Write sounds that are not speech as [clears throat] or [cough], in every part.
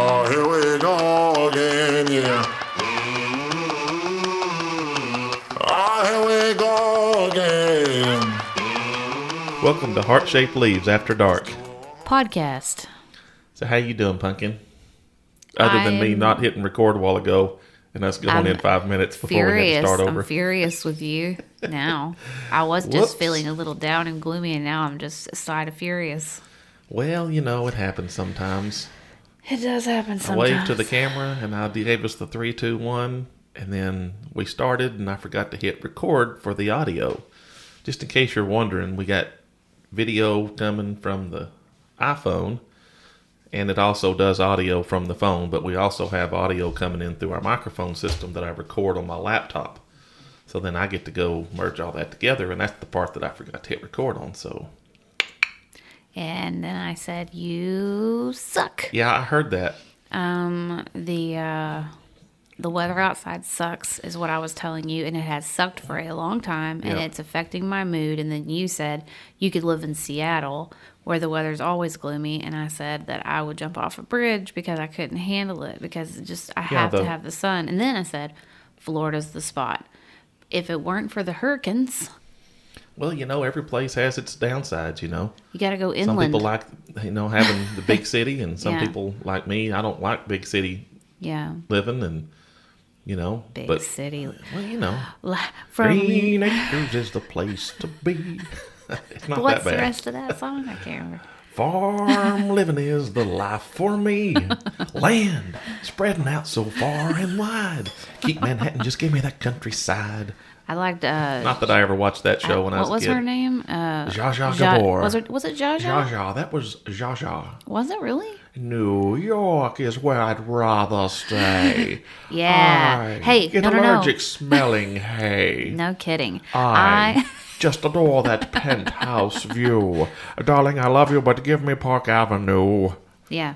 Oh, here we go again, yeah. Oh, here we go again. Welcome to Heart Shaped Leaves After Dark. Podcast. So how you doing, Pumpkin? Other than me I'm- not hitting record a while ago and us going I'm in five minutes before we had to Furious. start I'm over. furious with you now. I was just Whoops. feeling a little down and gloomy, and now I'm just a side of furious. well, you know, it happens sometimes. It does happen I waved to the camera and I gave us the three, two, one, and then we started and I forgot to hit record for the audio. Just in case you're wondering, we got video coming from the iPhone and it also does audio from the phone, but we also have audio coming in through our microphone system that I record on my laptop. So then I get to go merge all that together, and that's the part that I forgot to hit record on. So And then I said, "You suck." yeah, I heard that. Um, the uh, the weather outside sucks, is what I was telling you, and it has sucked for a long time, and Yeah. it's affecting my mood. And then you said you could live in Seattle, where the weather's always gloomy, and I said that I would jump off a bridge because I couldn't handle it because it just I Yeah, have the- to have the sun. And then I said, Florida's the spot. If it weren't for the hurricanes, Well, you know, every place has its downsides. You know. you got to go in. Some people like you know having the big [laughs] city, and some Yeah. people like me. I don't like big city yeah, living, and you know, big but city. well, you know, From Green Acres is the place to be. it's not what's that the rest of that song? I can't remember. Farm [laughs] living is the life for me. [laughs] Land spreading out so far and wide. Keep Manhattan, just give me that countryside. I liked. Uh, Not that I ever watched that show when I what was was a kid. What was her name? Uh, Zsa Zsa Ja- Gabor. Was it was it Zsa Zsa Zsa? Zsa, that was Zsa Zsa. Was it really? New York is where I'd rather stay. [laughs] Yeah. I Hey, get no, no, no. allergic smelling [laughs] hay. No kidding. I I [laughs] just adore that penthouse view. Darling, I love you, but give me Park Avenue. yeah.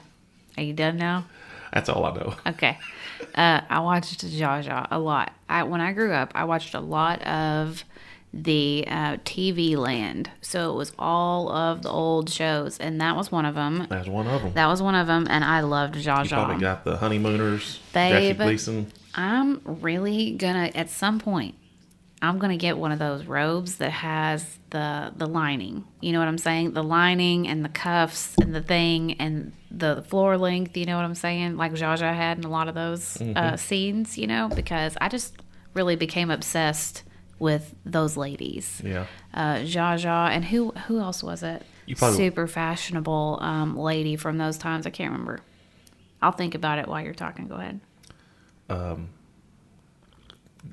Are you done now? That's all I know. Okay. Uh, I watched Zsa Zsa a lot. I when I grew up, I watched a lot of the uh, TV Land. So it was all of the old shows, and that was one of them. That's one of them. That was one of them, and I loved Zsa You probably got the Honeymooners, Babe. Jackie Gleason. I'm really gonna at some point. I'm gonna get one of those robes that has the the lining. You know what I'm saying? The lining and the cuffs and the thing and the floor length. You know what I'm saying? Like Zsa Zsa had in a lot of those Mm-hmm. uh, scenes. You know, because I just really became obsessed with those ladies. Yeah. Uh, Zsa Zsa and who who else was it? You probably- Super fashionable um, lady from those times. I can't remember. I'll think about it while you're talking. Go ahead.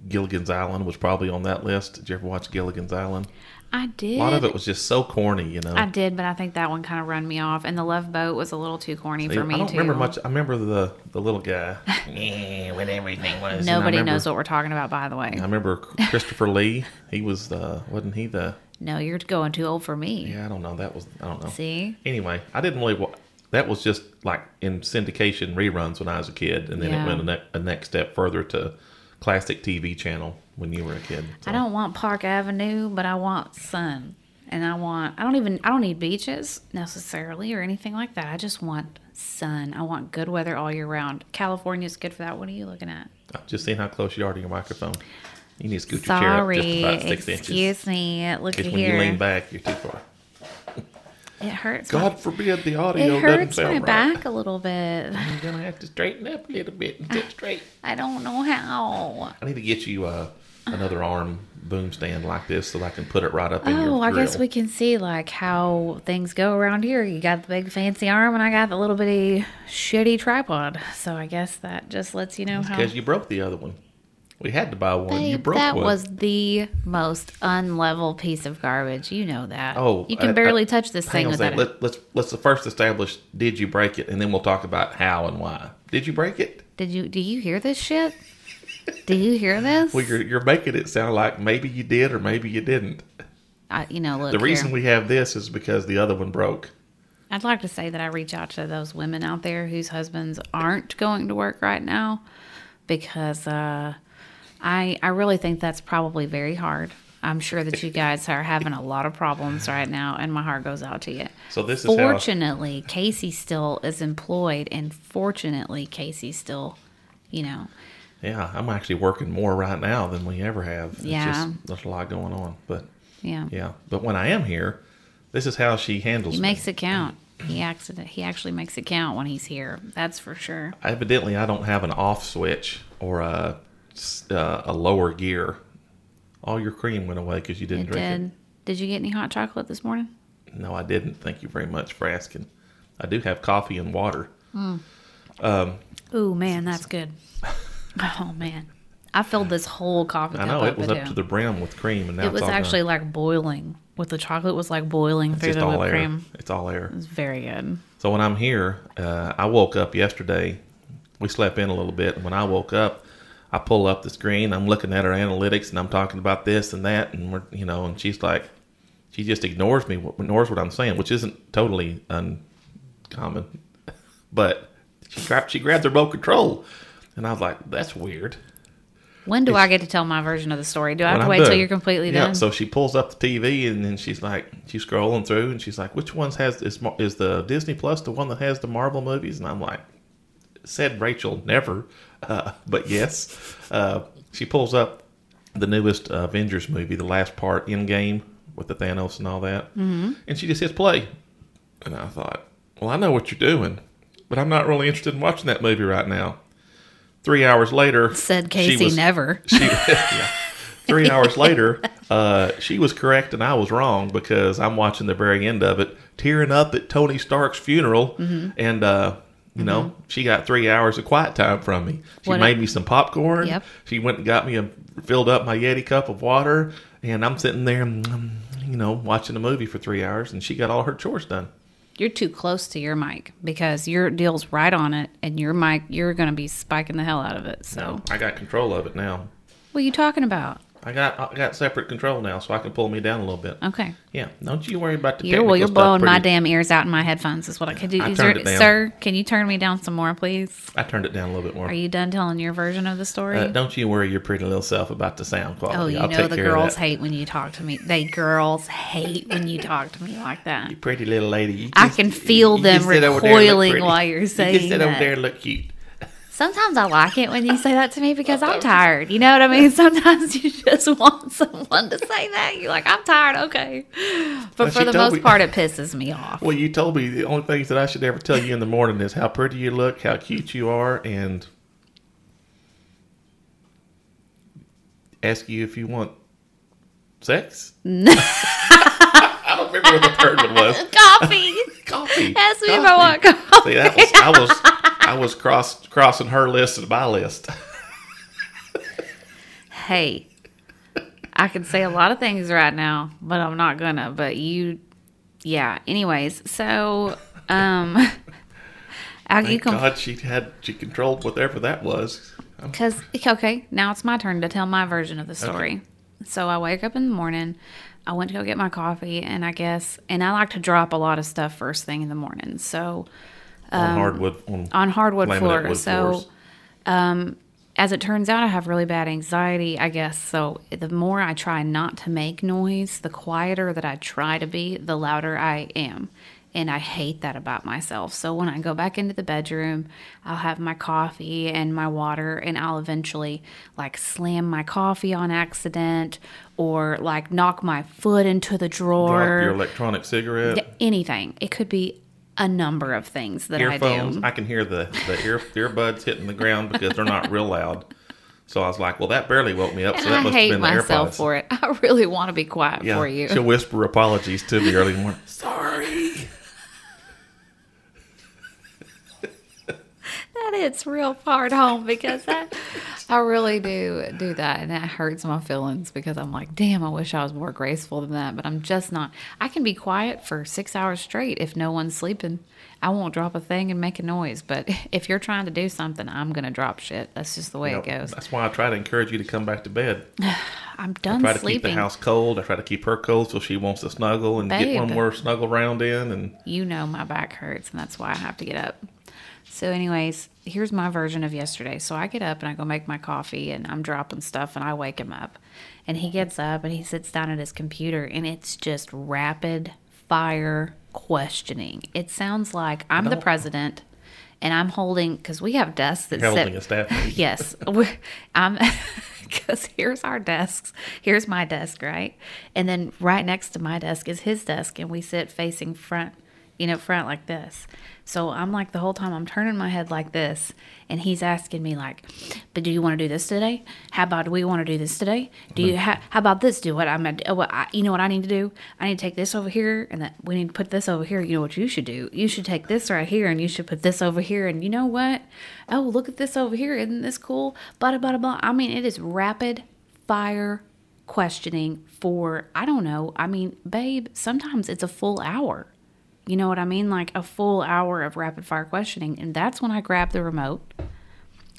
Gilligan's Island was probably on that list. Did you ever watch Gilligan's Island? I did. A lot of it was just so corny, you know. I did, but I think that one kind of run me off, and the Love Boat was a little too corny for me I don't too. remember much. I remember the the little guy. [laughs] yeah, when everything was. Nobody remember- knows what we're talking about, by the way. I remember Christopher Lee. He was the wasn't he the? No, you're going too old for me. Yeah, I don't know. That was I don't know. See, Anyway, I didn't really. wa- That was just like in syndication reruns when I was a kid, and then Yeah. it went a, ne- a next step further to classic TV channel when you were a kid. So, I don't want Park Avenue, but I want sun, and I want. I don't even. I don't need beaches necessarily or anything like that. I just want sun. I want good weather all year round. California's good for that. What are you looking at? I've just seen how close you are to your microphone. You need to scoot your chair up just Sorry, about six inches. excuse me. Look at when you lean back, you're too far. It hurts. my- God forbid the audio it hurts my right. back a little bit. I'm gonna have to straighten up a little bit and sit straight. I don't know how. I need to get you uh, another arm boom stand like this so that I can put it right up in your Oh, I guess we can see like how things go around here. You got the big fancy arm, and I got the little bitty shitty tripod. So I guess that just lets you know how. Because you broke the other one. We had to buy one. you Babe, broke that one. was the most unlevel piece of garbage. You know that. Oh, you can I- barely I- touch this thing without. Let, let's let's first establish did you break it, and then we'll talk about how and why. Did you break it? Did you? Do you hear this shit? Do you hear [laughs] this? Well, you're you're making it sound like maybe you did or maybe you didn't. I, you know, look. The reason here. we have this is because the other one broke. I'd like to say that I reach out to those women out there whose husbands aren't going to work right now because uh, I I really think that's probably very hard I'm sure that you guys are having a lot of problems right now, and my heart goes out to you. So this is how Fortunately, Casey still is employed, and fortunately, Casey still, you know, Yeah, I'm actually working more right now than we ever have. It's Yeah. just, there's a lot going on. But yeah, yeah, but when I am here, this is how she handles he me. makes it count. He accident. He actually makes it count when he's here. That's for sure. Evidently, I don't have an off switch or a uh, a lower gear. All your cream went away because you didn't It drink did. Did you get any hot chocolate this morning? No, I didn't. Thank you very much for asking. I do have coffee and water. Ooh, man, that's good. [laughs] Oh man, I filled this whole coffee cup. I know up it was up to the brim with cream, and now it it's was all actually done. like boiling. With the chocolate was like boiling It's through the all whipped air. cream. It's all air. It's very good. So when I'm here, uh, I woke up yesterday. We slept in a little bit, and when I woke up, I pull up the screen. I'm looking at her analytics, and I'm talking about this and that, and we're, you know, and she's like, she just ignores me, ignores what I'm saying, which isn't totally uncommon, [laughs] but she grabbed, she grabbed the remote control, and I was like, that's weird. When do I get to tell my version of the story? Do I have to I'm wait till you're completely yeah, done? So she pulls up the TV and then she's like, she's scrolling through and she's like, which ones has is is the Disney Plus the one that has the Marvel movies? And I'm like, said Rachel, never, uh, but yes. Uh, she pulls up the newest uh, Avengers movie, the last part, Endgame, with the Thanos and all that, mm-hmm. and she just hits play. And I thought, well, I know what you're doing, but I'm not really interested in watching that movie right now. Three hours later, [laughs] Said she Casey was- never. [laughs] she, yeah. Three hours later, uh, she was correct and I was wrong because I'm watching the very end of it, tearing up at Tony Stark's funeral, Mm-hmm. and uh, you know she got three hours of quiet time from me. She What- made me some popcorn. Yep. She went and got me a filled up my Yeti cup of water, and I'm sitting there, mm, you know, watching a movie for three hours, and she got all her chores done. You're too close to your mic because your deal's right on it, and your mic, you're going to be spiking the hell out of it. So, I got control of it now. what are you talking about? I got I got separate control now, so I can pull me down a little bit. Okay. Yeah, don't you worry about the You're well. You're blowing my damn ears out in my headphones. Is what I could do. I turned there- it down. Sir, can you turn me down some more, please? I turned it down a little bit more. Are you done telling your version of the story? Uh, don't you worry your pretty little self about the sound quality. oh, you I'll know the girls hate when you talk to me. They girls hate when you talk to me like that. You pretty little lady. You I can feel you them just sit over there and look recoiling while you're You saying just sit over that. there and look cute. Sometimes I like it when you say that to me because I'm tired. You know what I mean? [laughs] Sometimes you just want someone to say that. You're like, I'm tired, okay. But Well, for the most me- part, it pisses me off. Well, you told me the only things that I should ever tell you in the morning is how pretty you look, how cute you are, and ask you if you want sex. No. [laughs] [laughs] I don't remember what the third one was. Coffee. Coffee. Ask me if I want Coffee. coffee. See, that was I was I was cross crossing her list and my list. Hey, I can say a lot of things right now, but I'm not gonna. But you, yeah. Anyways, so um, [laughs] I, you Thank can God she had she controlled whatever that was. Because, okay, now it's my turn to tell my version of the story. So I wake up in the morning. I went to go get my coffee, and I guess, and I like to drop a lot of stuff first thing in the morning. So on hardwood on, Um, on hardwood floor. So, floors. as it turns out, I have really bad anxiety, I guess. So the more I try not to make noise, the quieter that I try to be, the louder I am. And I hate that about myself. So when I go back into the bedroom, I'll have my coffee and my water, and I'll eventually like slam my coffee on accident or like knock my foot into the drawer. drop your electronic cigarette. anything. It could be a number of things that I earphones. do. I, can hear the the ear earbuds hitting the ground because they're not real loud. So I was like, well, that barely woke me up. So that I must hate have been the myself AirPods. for it. [laughs] I really want to be quiet yeah, for you. she'll whisper apologies to me early in the morning. Sorry. That hits real hard home because that, [laughs] I really do do that, and that hurts my feelings because I'm like, damn, I wish I was more graceful than that, but I'm just not. I can be quiet for six hours straight if no one's sleeping. I won't drop a thing and make a noise, but [laughs] if you're trying to do something, I'm gonna drop shit. That's just the way Yep. it goes. That's why I try to encourage you to come back to bed. [sighs] I'm done Try to keep the house cold. I try to keep her cold so she wants to snuggle and get one more snuggle round in. And you know my back hurts, and that's why I have to get up. So, anyways, here's my version of yesterday. So I get up and I go make my coffee and I'm dropping stuff and I wake him up. And he gets up and he sits down at his computer and it's just rapid fire questioning. It sounds like I'm the president and I'm holding because we have desks that You're sit. holding a staff [laughs] yes, I'm [laughs] because here's our desks. Here's my desk, right? And then right next to my desk is his desk, and we sit facing front, you know, front like this. So I'm like the whole time I'm turning my head like this, and he's asking me like, "But do you want to do this today? How about do we want to do this today? Do you how, how about this? Do what I'm gonna? What I, you know what I need to do? I need to take this over here, and that we need to put this over here. You know what you should do? You should take this right here, and you should put this over here. And you know what? Oh, look at this over here. Isn't this cool? Blah blah blah blah. I mean, it is rapid fire questioning for I don't know. I mean, babe, sometimes it's a full hour. You know what I mean? Like a full hour of rapid fire questioning. And that's when I grabbed the remote.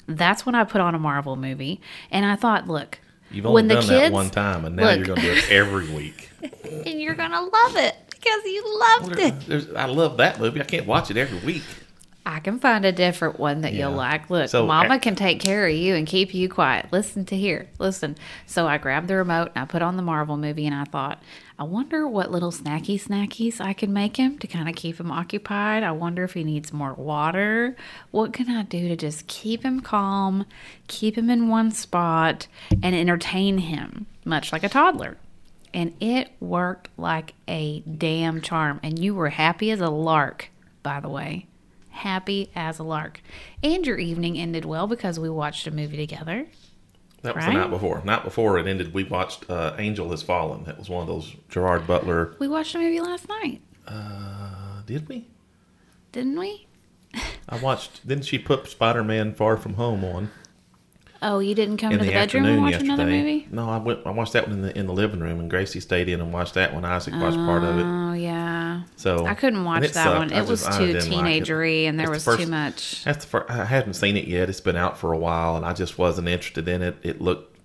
That's when I put on a Marvel movie. And I thought, look, You've only when the done kids, that one time, and now Look. you're going to do it [laughs] every week. and you're going to love it because you loved it. I love that movie. I can't watch it every week. I can find a different one that you'll like. Look, So, Mama can take care of you and keep you quiet. Listen to here. Listen. So I grabbed the remote and I put on the Marvel movie and I thought, I wonder what little snacky snackies I can make him to kind of keep him occupied. I wonder if he needs more water. What can I do to just keep him calm, keep him in one spot, and entertain him, much like a toddler? And it worked like a damn charm. And you were happy as a lark, by the way happy as a lark. And your evening ended well because we watched a movie together. That was Right? the night before. Night before it ended, we watched uh, Angel Has Fallen. That was one of those Gerard Butler. We watched a movie last night, Uh, did we? didn't we? I watched. Didn't she put Spider Man Far From Home on Oh, you didn't come in to the, the, bedroom and watch yesterday? another movie? No, I went. I watched that one in the in the living room, and Gracie stayed in and watched that one. Isaac watched part of it. Oh yeah. So I couldn't watch that sucked. one. I It was just- too didn't like teenagery and there It's was the too much. That's the first. I haven't seen it yet. It's been out for a while, and I just wasn't interested in it. It looked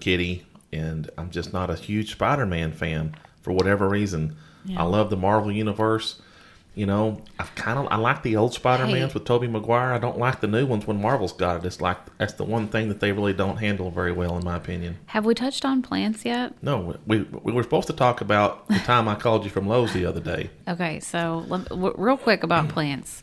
kitty, and I'm just not a huge Spider-Man fan for whatever reason. Yeah. I love the Marvel universe. You know, I kind of I like the old Spider-Mans Hey. with Tobey Maguire. I don't like the new ones when Marvel's got it. It's like that's the one thing that they really don't handle very well, in my opinion. Have we touched on plants yet? No, we we were supposed to talk about the [laughs] time I called you from Lowe's the other day. Okay, so w- real quick about plants,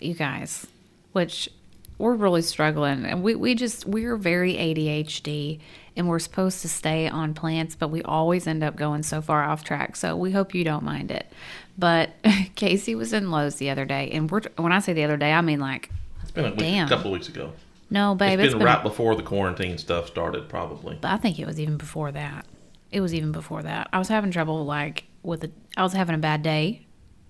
you guys, which we're really struggling, and we we just we're very ADHD, and we're supposed to stay on plants, but we always end up going so far off track. So we hope you don't mind it. But [laughs] Casey was in Lowe's the other day, and we're when I say the other day, I mean like It's been a, week, Damn. a couple of weeks ago. no, babe, it's it's been, been, right before the quarantine stuff started, probably. But I think it was even before that. It was even before that. I was having trouble like with a I was having a bad day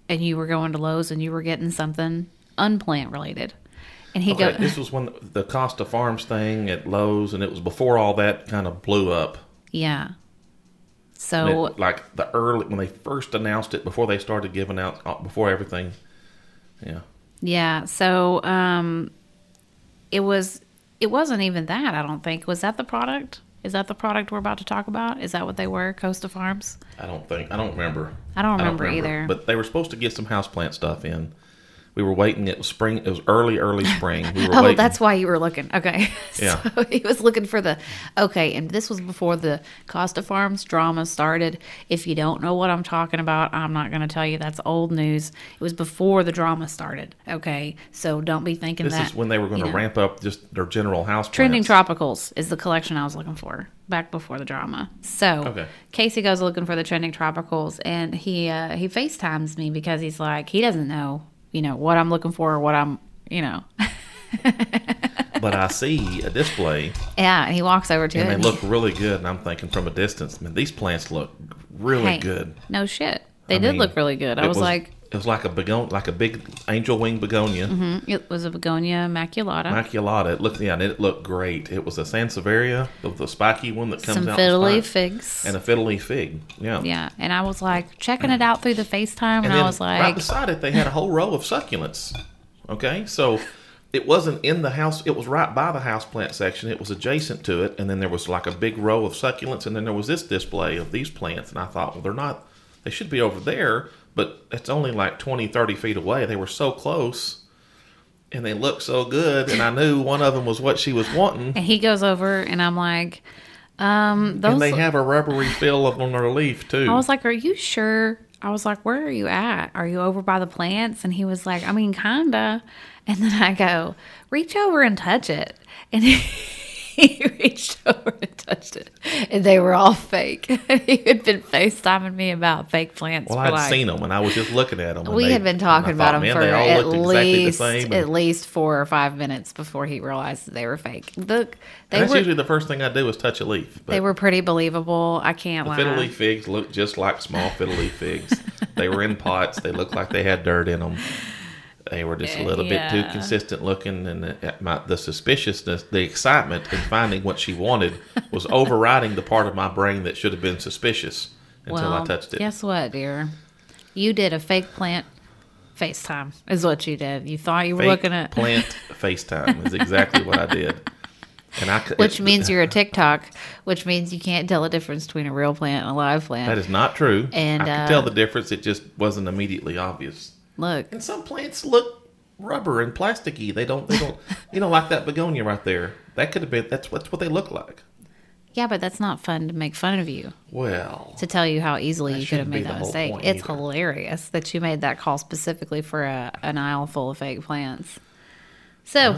and you were going to Lowe's and you were getting something unplant related. And he Okay, go this was when the Costa Farms thing at Lowe's, and it was before all that kind of blew up. [laughs] Yeah. So it- like the early when they first announced it, before they started giving out, uh, before everything. Yeah, yeah, so um it was it wasn't even that, I don't think. Was that the product? Is that the product we're about to talk about? Is that what they were, Costa Farms? I don't think I don't remember. I don't remember either. But they were supposed to get some houseplant stuff in. We were waiting. It was spring. It was early, early spring. We [laughs] were Oh, waiting. that's why you were looking. Okay. [laughs] Yeah. So he was looking for the. Okay, and this was before the Costa Farms drama started. If you don't know what I'm talking about, I'm not going to tell you. That's old news. It was before the drama started. Okay, so don't be thinking that This is when they were going you to know. ramp up just their general house Trending plants. Tropicals is the collection I was looking for back before the drama. So Okay. Casey goes looking for the Trending Tropicals, and he uh, he FaceTimes me because he's like he doesn't know you know what I'm looking for or what I'm you know [laughs] but I see a display yeah. And he walks over to and it. they and look really good. And I'm thinking from a distance, man, these plants look really Hey, good. No shit. They I did mean, look really good. I it was, like, it was like a begon, like a big angel wing begonia, mm, it was a begonia maculata. maculata. It looked, yeah, and it looked great. It was a sansevieria, the, the spiky one that comes some out, leaf spine, figs. and a fiddle leaf fig. Yeah, yeah. And I was like checking it out through the FaceTime, and, And I was right like, beside it, they had a whole row of succulents. Okay, so it wasn't in the house; it was right by the house plant section. It was adjacent to it, and then there was like a big row of succulents, and then there was this display of these plants. And I thought, well, they're not; they should be over there, but it's only like 20, 30 feet away. They were so close, and they looked so good, and I knew one of them was what she was wanting. And he goes over, and I'm like, um, those. And they have a rubbery feel on their leaf too. I was like, "Are you sure?" I was like, "Where are you at? Are you over by the plants?" And he was like, "I mean, kinda." And then I go, "Reach over and touch it." And he, [laughs] [laughs] he reached over and touched it, and they were all fake. [laughs] he had been FaceTiming me about fake plants. well, I'd like, seen them, and I was just looking at them. We had been talking about them for at least at least four or five minutes before he realized that they were fake. Look, they that's were usually the first thing I do is touch a leaf. They were pretty believable. I can't the lie. fiddle leaf figs look just like small fiddle leaf figs. they were in pots. They looked like they had dirt in them. They were just a little bit too consistent looking, and the, my, the suspiciousness, the excitement in finding what she wanted was overriding the part of my brain that should have been suspicious until I touched it. Guess what, dear? You did a fake plant FaceTime, is what you did. You thought you were Fake looking at, [laughs] plant FaceTime is exactly what I did. And I which it- means you're a [laughs] TikTok, which means you can't tell the difference between a real plant and a live plant. that is not true. And, I could uh, tell the difference. It just wasn't immediately obvious. Look, And some plants look rubber and plasticky. They don't. They don't. [laughs] you know, like that begonia right there. That could have been. That's what, that's what they look like. yeah, but that's not fun to make fun of you. Well, To tell you how easily you could have made that mistake. It's either. hilarious that you made that call specifically for a, an aisle full of fake plants. So,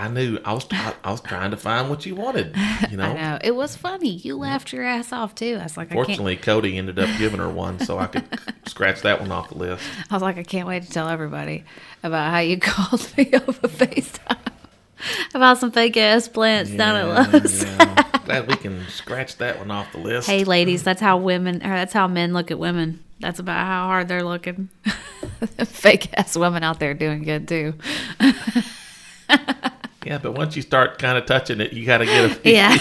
I knew I was. I, I was trying to find what you wanted. You [laughs] know. I know it was funny. You laughed your ass off too. I was like, I can't. Fortunately, Cody ended up giving her one, so I could [laughs] scratch that one off the list. I was like, I can't wait to tell everybody about how you [laughs] called me over FaceTime about some fake ass plants down at Lowe's. yeah. Glad we can scratch that one off the list. Hey, ladies, that's how women, or that's how men look at women. That's about how hard they're looking. fake ass women out there doing good too. Yeah, but once you start kind of touching it, you got to get a. [laughs] Yeah,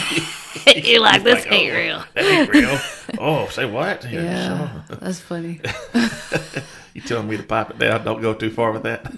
[laughs] you're like this Like, ain't oh, real. That ain't real. [laughs] Oh, say what? Yeah, sure. that's funny. You telling me to pop it down? Don't go too far with that.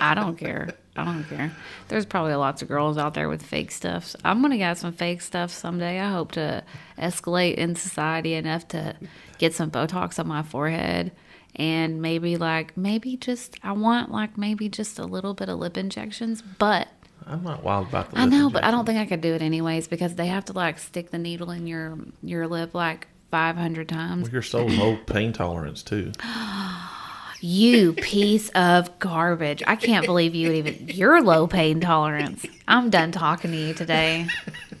I don't care. I don't care. There's probably lots of girls out there with fake stuff. I'm gonna get some fake stuff someday. I hope to escalate in society enough to get some Botox on my forehead and maybe like maybe just I want like maybe just a little bit of lip injections, but I'm not wild about the. I know, but I don't think I could do it anyways because they have to like stick the needle in your your lip like 500 times. Well, you're so low pain tolerance too. [gasps] You piece of garbage. I can't believe you would even your low pain tolerance. I'm done talking to you today. [laughs]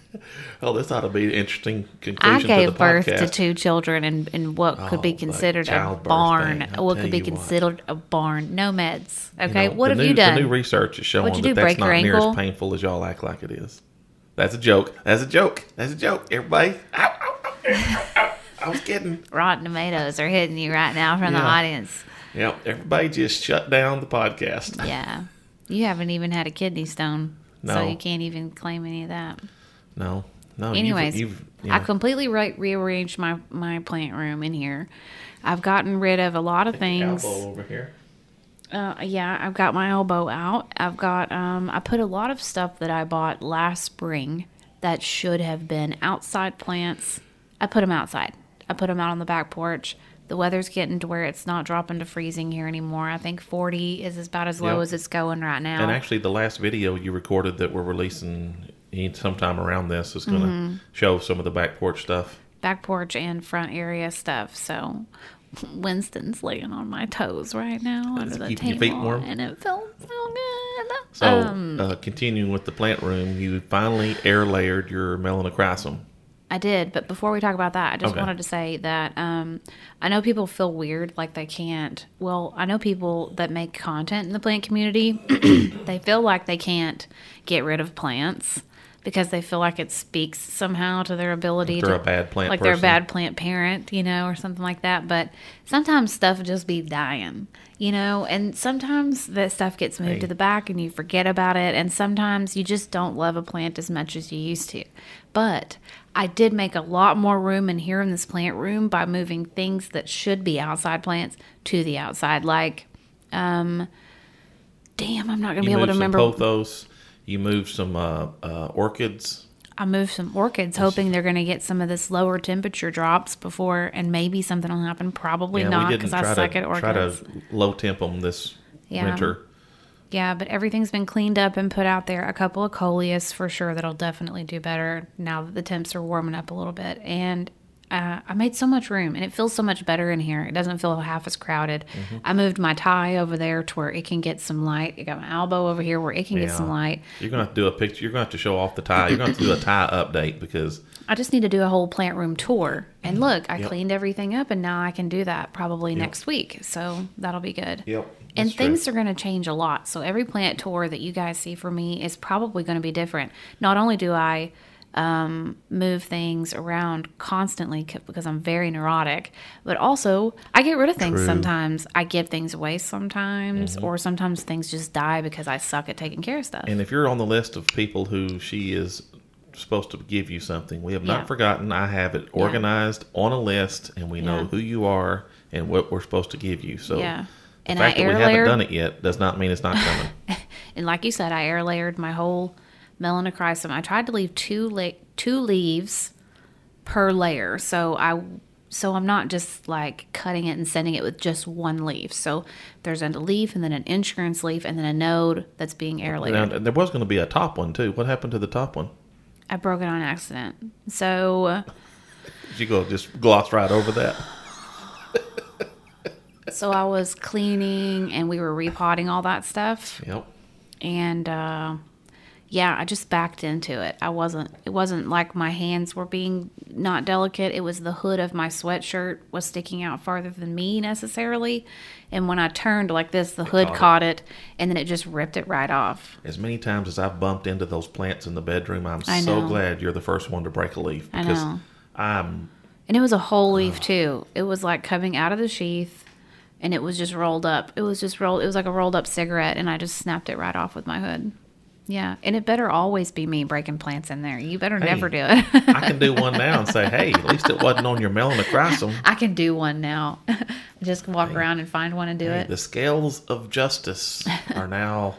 Oh, this ought to be an interesting I conclusion gave to the birth podcast. to two children in, in what could Oh, be considered a barn. thing, What could be you what. considered a barn. No meds. You Okay. know, what have new, you done? The new research is showing you that do, that's not near as painful as y'all act like it is. That's a joke. That's a joke. That's a joke. Everybody. Ow, ow, ow. I was kidding. Rotten tomatoes are hitting you right now from the audience. Yep. Everybody just shut down the podcast. Yeah. You haven't even had a kidney stone. So No. you can't even claim any of that. No. No. you've- Anyways, you've, you I completely re- rearranged my, my plant room in here. I've gotten rid of a lot of things. albo over here. Uh, yeah, I've got my albo out. I've got um, I put a lot of stuff that I bought last spring that should have been outside plants. I put them outside. I put them out on the back porch. The weather's getting to where it's not dropping to freezing here anymore. I think 40 is about as low Yep. as it's going right now. And actually, the last video you recorded that we're releasing sometime around this is going to Mm-hmm. show some of the back porch stuff. back porch and front area stuff. So Winston's laying on my toes right now under the keeping your table, feet warm? and it feels so good. So, Um, uh, continuing with the plant room, you finally air layered your melanochrysum. I did, but before we talk about that, I just Okay. wanted to say that um, I know people feel weird, like they can't. Well, I know people that make content in the plant community. [clears throat] they feel like they can't get rid of plants because they feel like it speaks somehow to their ability Like they're to a bad plant like they're a bad plant parent, you know, or something like that. But sometimes stuff just be dying, you know, and sometimes that stuff gets moved Hey. to the back and you forget about it. And sometimes you just don't love a plant as much as you used to. But I did make a lot more room in here in this plant room by moving things that should be outside plants to the outside. Like, um, damn, I'm not going to be able to remember. pothos. You moved some uh, uh, orchids. I moved some orchids, hoping they're going to get some of this lower temperature drops before, and maybe something will happen. Probably Yeah, not because I try suck to at try orchids. to low temp them this Yeah. winter. Yeah, but everything's been cleaned up and put out there. A couple of coleus for sure that'll definitely do better now that the temps are warming up a little bit. And uh, I made so much room, and it feels so much better in here. It doesn't feel half as crowded. Mm-hmm. I moved my Thai over there to where it can get some light. I got my albo over here where it can get some light. You're gonna have to do a picture. You're gonna have to show off the Thai. You're gonna have to do a Thai update because I just need to do a whole plant room tour. And look, I. Yep. cleaned everything up, and now I can do that probably next week. So that'll be good. Yep, And that's true. things are going to change a lot. So every plant tour that you guys see for me is probably going to be different. Not only do I um, move things around constantly because I'm very neurotic, but also I get rid of things True. sometimes. I give things away sometimes, Mm-hmm. or sometimes things just die because I suck at taking care of stuff. And if you're on the list of people who she is supposed to give you something, we have Yeah. not forgotten. I have it organized on a list, and we know Yeah. who you are and what we're supposed to give you. So Yeah. the And fact I that we air haven't done it yet does not mean it's not coming. [laughs] And like you said, I air layered my whole melanochrysum. I tried to leave two la- two leaves per layer, so I so I'm not just like cutting it and sending it with just one leaf. So there's a leaf and then an insurance leaf and then a node that's being air layered. now, there was going to be a top one too. What happened to the top one? I broke it on accident. So Did you go just gloss right over that? [laughs] so I was cleaning and we were repotting all that stuff. Yep. and uh, yeah, I just backed into it. I wasn't. It wasn't like my hands were being not delicate. It was the hood of my sweatshirt was sticking out farther than me necessarily, and when I turned like this, the hood caught it. caught it, and then it just ripped it right off. As many times as I've bumped into those plants in the bedroom, I'm I so glad you're the first one to break a leaf I because know. I'm And it was a whole leaf too. It was like coming out of the sheath, and it was just rolled up. It was just rolled. It was like a rolled up cigarette, and I just snapped it right off with my hood. Yeah, and it better always be me breaking plants in there. You better never do it. I can do one now and say, hey, at least it wasn't on your melanochrysum. [laughs] I can do one now. [laughs] Just walk around and find one and do it. The scales of justice are now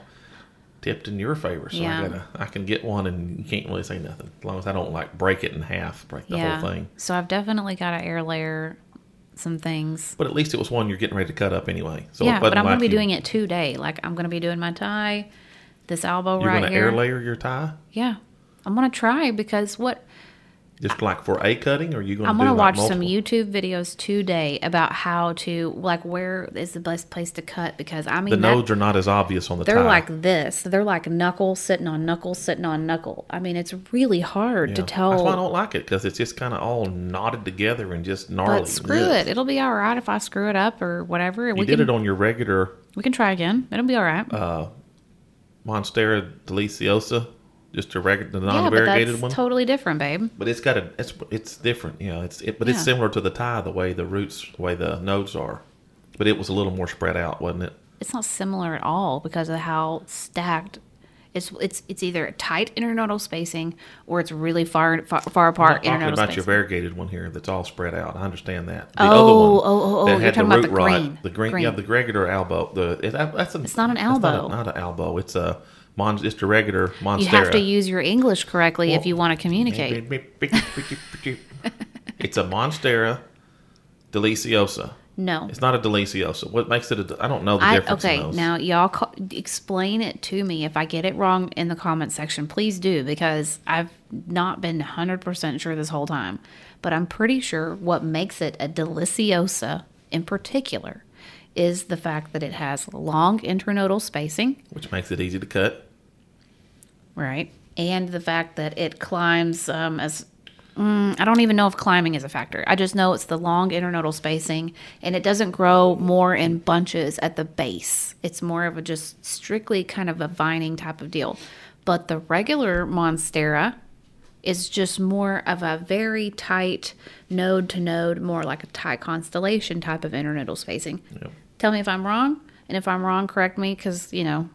tipped in your favor. So Yeah. I gotta, I can get one, and you can't really say nothing as long as I don't like break it in half, break the yeah. whole thing. So I've definitely got to air layer some things. But at least it was one you're getting ready to cut up anyway. So yeah, but I'm going to be you- doing it today. Like I'm going to be doing my Thai, this albo right. You're right going to here. air layer your Thai, Yeah, I'm going to try because what just like for a cutting, or are you going to? I'm going to like watch some? YouTube videos today about how to like where is the best place to cut because I mean The that- nodes are not as obvious on the they're Thai. like this. They're like knuckle sitting on knuckle sitting on knuckle. I mean, it's really hard to tell. That's why I don't like it because it's just kind of all knotted together and just gnarly. But screw Ugh. it. It'll be all right if I screw it up or whatever. You we did can it on your regular we can try again. It'll be all right. Uh, Monstera deliciosa, just a regular, the non-variegated that's one. totally different, babe. but it's got a it's it's different, you know. It's it, but it's similar to the Thai, the way the roots, the way the nodes are. But it was a little more spread out, wasn't it? It's not similar at all because of how stacked. It's it's it's either a tight internodal spacing or it's really far far, far I'm apart not talking about spacing. your variegated one here that's all spread out. I understand that. The Oh, other one oh, oh, oh, that you're had talking the about root the rot, green. the green, yeah, the regular albo. The it, that's a, It's not an that's not a-. Not, an albo. It's a mon, just a regular monstera. you have to use your English correctly if you want to communicate. it's a Monstera deliciosa. No. It's not a delicioso. What makes it a? I don't know the I, difference. okay, now y'all ca- explain it to me. If I get it wrong in the comment section, please do because I've not been 100% sure this whole time. But I'm pretty sure what makes it a deliciosa in particular is the fact that it has long internodal spacing, which makes it easy to cut. right? And the fact that it climbs um, as mm, I don't even know if climbing is a factor. I just know it's the long internodal spacing and it doesn't grow more in bunches at the base. It's more of a just strictly kind of a vining type of deal. But the regular Monstera is just more of a very tight node to node, more like a tight constellation type of internodal spacing. Yep. Tell me if I'm wrong, and if I'm wrong, correct me because you know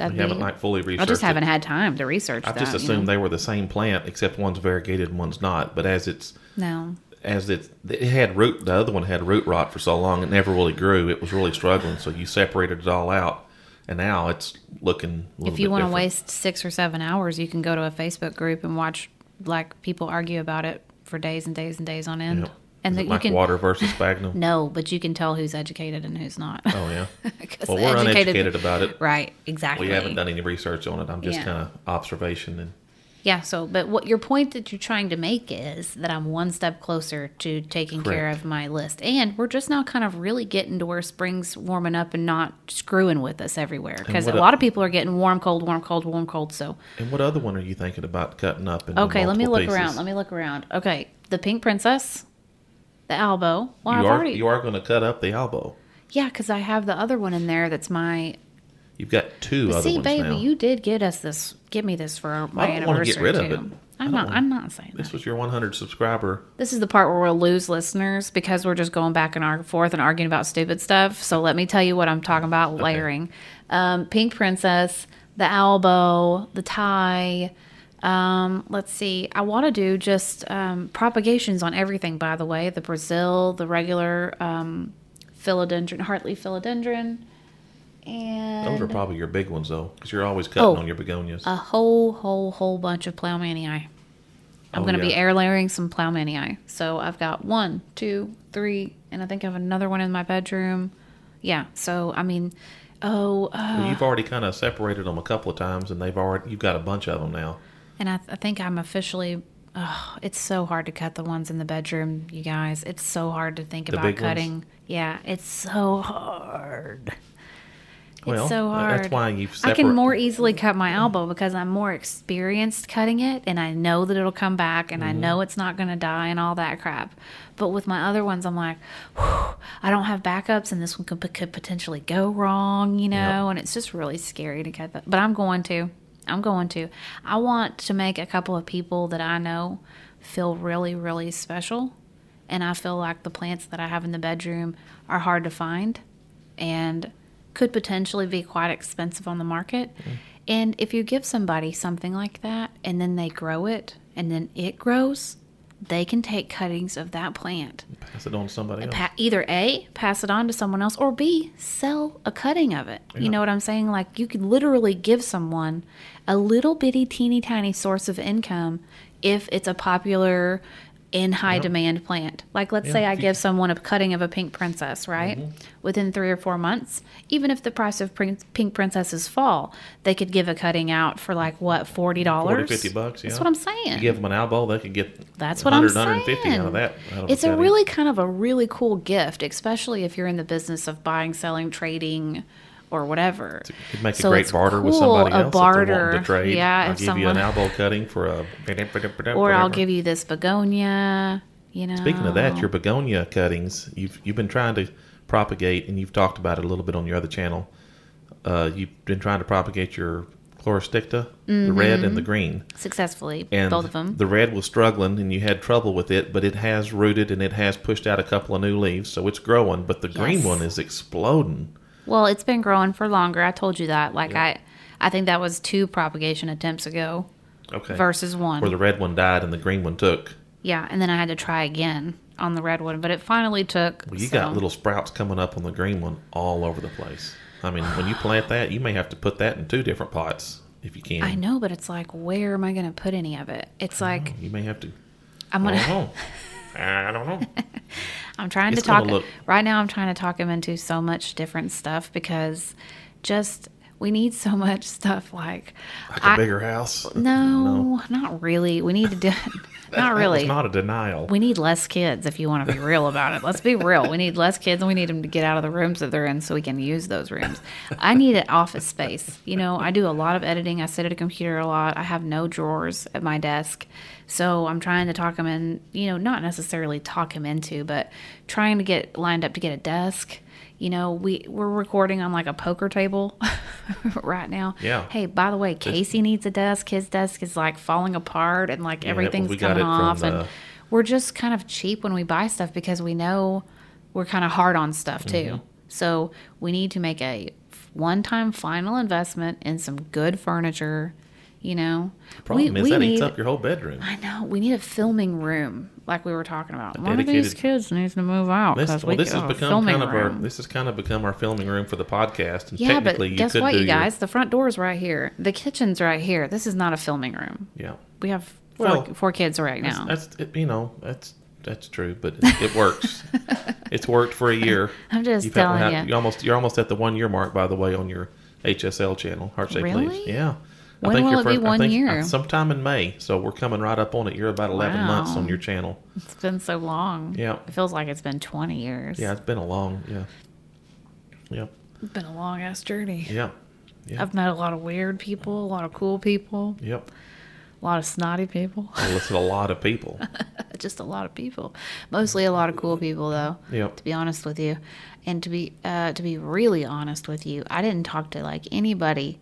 that We haven't like fully researched. I just haven't had time to research I just you assumed know? they were the same plant, except one's variegated and one's not. But as it's no. as it it had root, the other one had root rot for so long, it never really grew. It was really struggling. So you separated it all out, and now it's looking. A If you want to waste six or seven hours, you can go to a Facebook group and watch like people argue about it for days and days and days on end. Yep. And that like can water versus sphagnum? [laughs] no, but you can tell who's educated and who's not. Oh yeah, [laughs] Well, we're educated- uneducated about it. Right, exactly. We haven't done any research on it. I'm just Yeah. kind of observation and Yeah, so but what your point that you're trying to make is that I'm one step closer to taking care of my list. And we're just now kind of really getting to where spring's warming up and not screwing with us everywhere because a a- lot of people are getting warm cold warm cold warm cold so and what other one are you thinking about cutting up? Okay, let me look pieces? around. Let me look around. Okay, the pink princess, the albo. Well, I've you are already you are going to cut up the albo. Yeah, because I have the other one in there that's my You've got two other See, baby, now. you did get us this. Give me this for my I don't wanna anniversary get rid of too. it. I I'm don't wanna- I'm not saying this that. was your 100 subscriber. This is the part where we'll lose listeners because we're just going back and forth and arguing about stupid stuff. So let me tell you what I'm talking about layering. Um, Pink Princess, the albo, the Thai. Um, let's see. I want to do just um, propagations on everything. By the way, the Brazil, the regular um, philodendron, heartleaf philodendron, and Those are probably your big ones though, because you're always cutting Oh. on your begonias. a whole, whole, whole bunch of Plowmanii. I'm Oh, going to be air layering some Plowmanii. So I've got one, two, three, and I think I have another one in my bedroom. Yeah. So I mean, oh, uh, Well, you've already kind of separated them a couple of times, and they've already you've got a bunch of them now. And I, I think I'm officially. Oh, it's so hard to cut the ones in the bedroom, you guys. It's so hard to think The about big ones? cutting. Yeah, it's so hard. Well, it's so hard. that's why you've I can more easily cut my albo because I'm more experienced cutting it and I know that it'll come back and I Mm-hmm. know it's not going to die and all that crap. But with my other ones, I'm like, I don't have backups and this one could, could potentially go wrong, you know, and it's just really scary to cut that. But I'm going to. I'm going to. I want to make a couple of people that I know feel really, really special. And I feel like the plants that I have in the bedroom are hard to find and could potentially be quite expensive on the market. Mm. And if you give somebody something like that and then they grow it and then it grows, they can take cuttings of that plant. pass it on to somebody else. Pa- either A, pass it on to someone else, or B, sell a cutting of it. You know what I'm saying? Like you could literally give someone a little bitty, teeny tiny source of income if it's a popular, in high demand plant. Like let's Yeah, say I give someone a cutting of a pink princess, right? Mm-hmm. Within three or four months, even if the price of pink princesses fall, they could give a cutting out for like what forty dollars, 40, 50 bucks, That's what I'm saying. You give them an albo, they could get That's what I'm saying. 150 out of that. out of it's a really kind of a really cool gift, especially if you're in the business of buying, selling, trading, or whatever. It'd make a great barter with somebody a else if they're barter. wanting to trade. Yeah, I'll if give someone, you an albo cutting for a. or I'll give you this begonia. You know. Speaking of that, your begonia cuttings, you've you've been trying to propagate, and you've talked about it a little bit on your other channel. Uh, you've been trying to propagate your chlorosticta, the red and the green. successfully, And Mm-hmm. both of them. the red was struggling, and you had trouble with it, but it has rooted and it has pushed out a couple of new leaves, so it's growing. But the green one is exploding. Well, it's been growing for longer. I told you that. Like I, I think that was two propagation attempts ago Okay. versus one. Where the red one died and the green one took. yeah, and then I had to try again on the red one, but it finally took. Well, you so- got little sprouts coming up on the green one all over the place. I mean, when you plant that, you may have to put that in two different pots if you can. I know, but it's like, where am I going to put any of it? It's like You may have to. I'm gonna. don't know. [laughs] I don't know. [laughs] I'm trying It's to talk look- right now. I'm trying to talk him into so much different stuff because just we need so much [laughs] stuff. Like, Like a I- bigger house. no, not really. We need to do [laughs] not really. not a denial. we need less kids if you want to be real about it. Let's be real. We need less kids and we need them to get out of the rooms that they're in so we can use those rooms. I need an office space. You know, I do a lot of editing. I sit at a computer a lot. I have no drawers at my desk. So I'm trying to talk him in, you know, not necessarily talk him into, but trying to get lined up to get a desk. You know, we we're recording on like a poker table [laughs] right now. Yeah. Hey, by the way, Casey needs a desk. His desk is like falling apart and like Yeah, everything's coming off and the- we're just kind of cheap when we buy stuff because we know we're kind of hard on stuff too. Mm-hmm. So we need to make a one time final investment in some good furniture. You know, Problem is that eats up your whole bedroom. I know we need a filming room, like we were talking about. One of these kids needs to move out because well, we this has become kind of our. This has kind of become our filming room for the podcast. And yeah, but technically, you guess could what, do you your- guys? The front door's right here. The kitchen's right here. This is not a filming room. yeah. We have four, Well, four kids right now. That's it, you know that's that's true, but it, it works. [laughs] it's worked for a year. [laughs] I'm just You've telling had- you. You're almost you're almost at the one year mark, by the way, on your HSL channel, Heart Shaped Really? Leaves. Yeah. When will you're it be I one think, year? uh, Sometime in May. So we're coming right up on it. You're about 11 months on your channel. It's been so long. Yeah. It feels like it's been 20 years. Yeah, it's been a long, yeah. Yeah. It's been a long ass journey. Yeah. Yeah. I've met a lot of weird people, a lot of cool people, Yep. a lot of snotty people. I listen to a lot of people. [laughs] Just a lot of people. Mostly a lot of cool people though. Yep. To be honest with you. And to be uh, to be really honest with you, I didn't talk to like anybody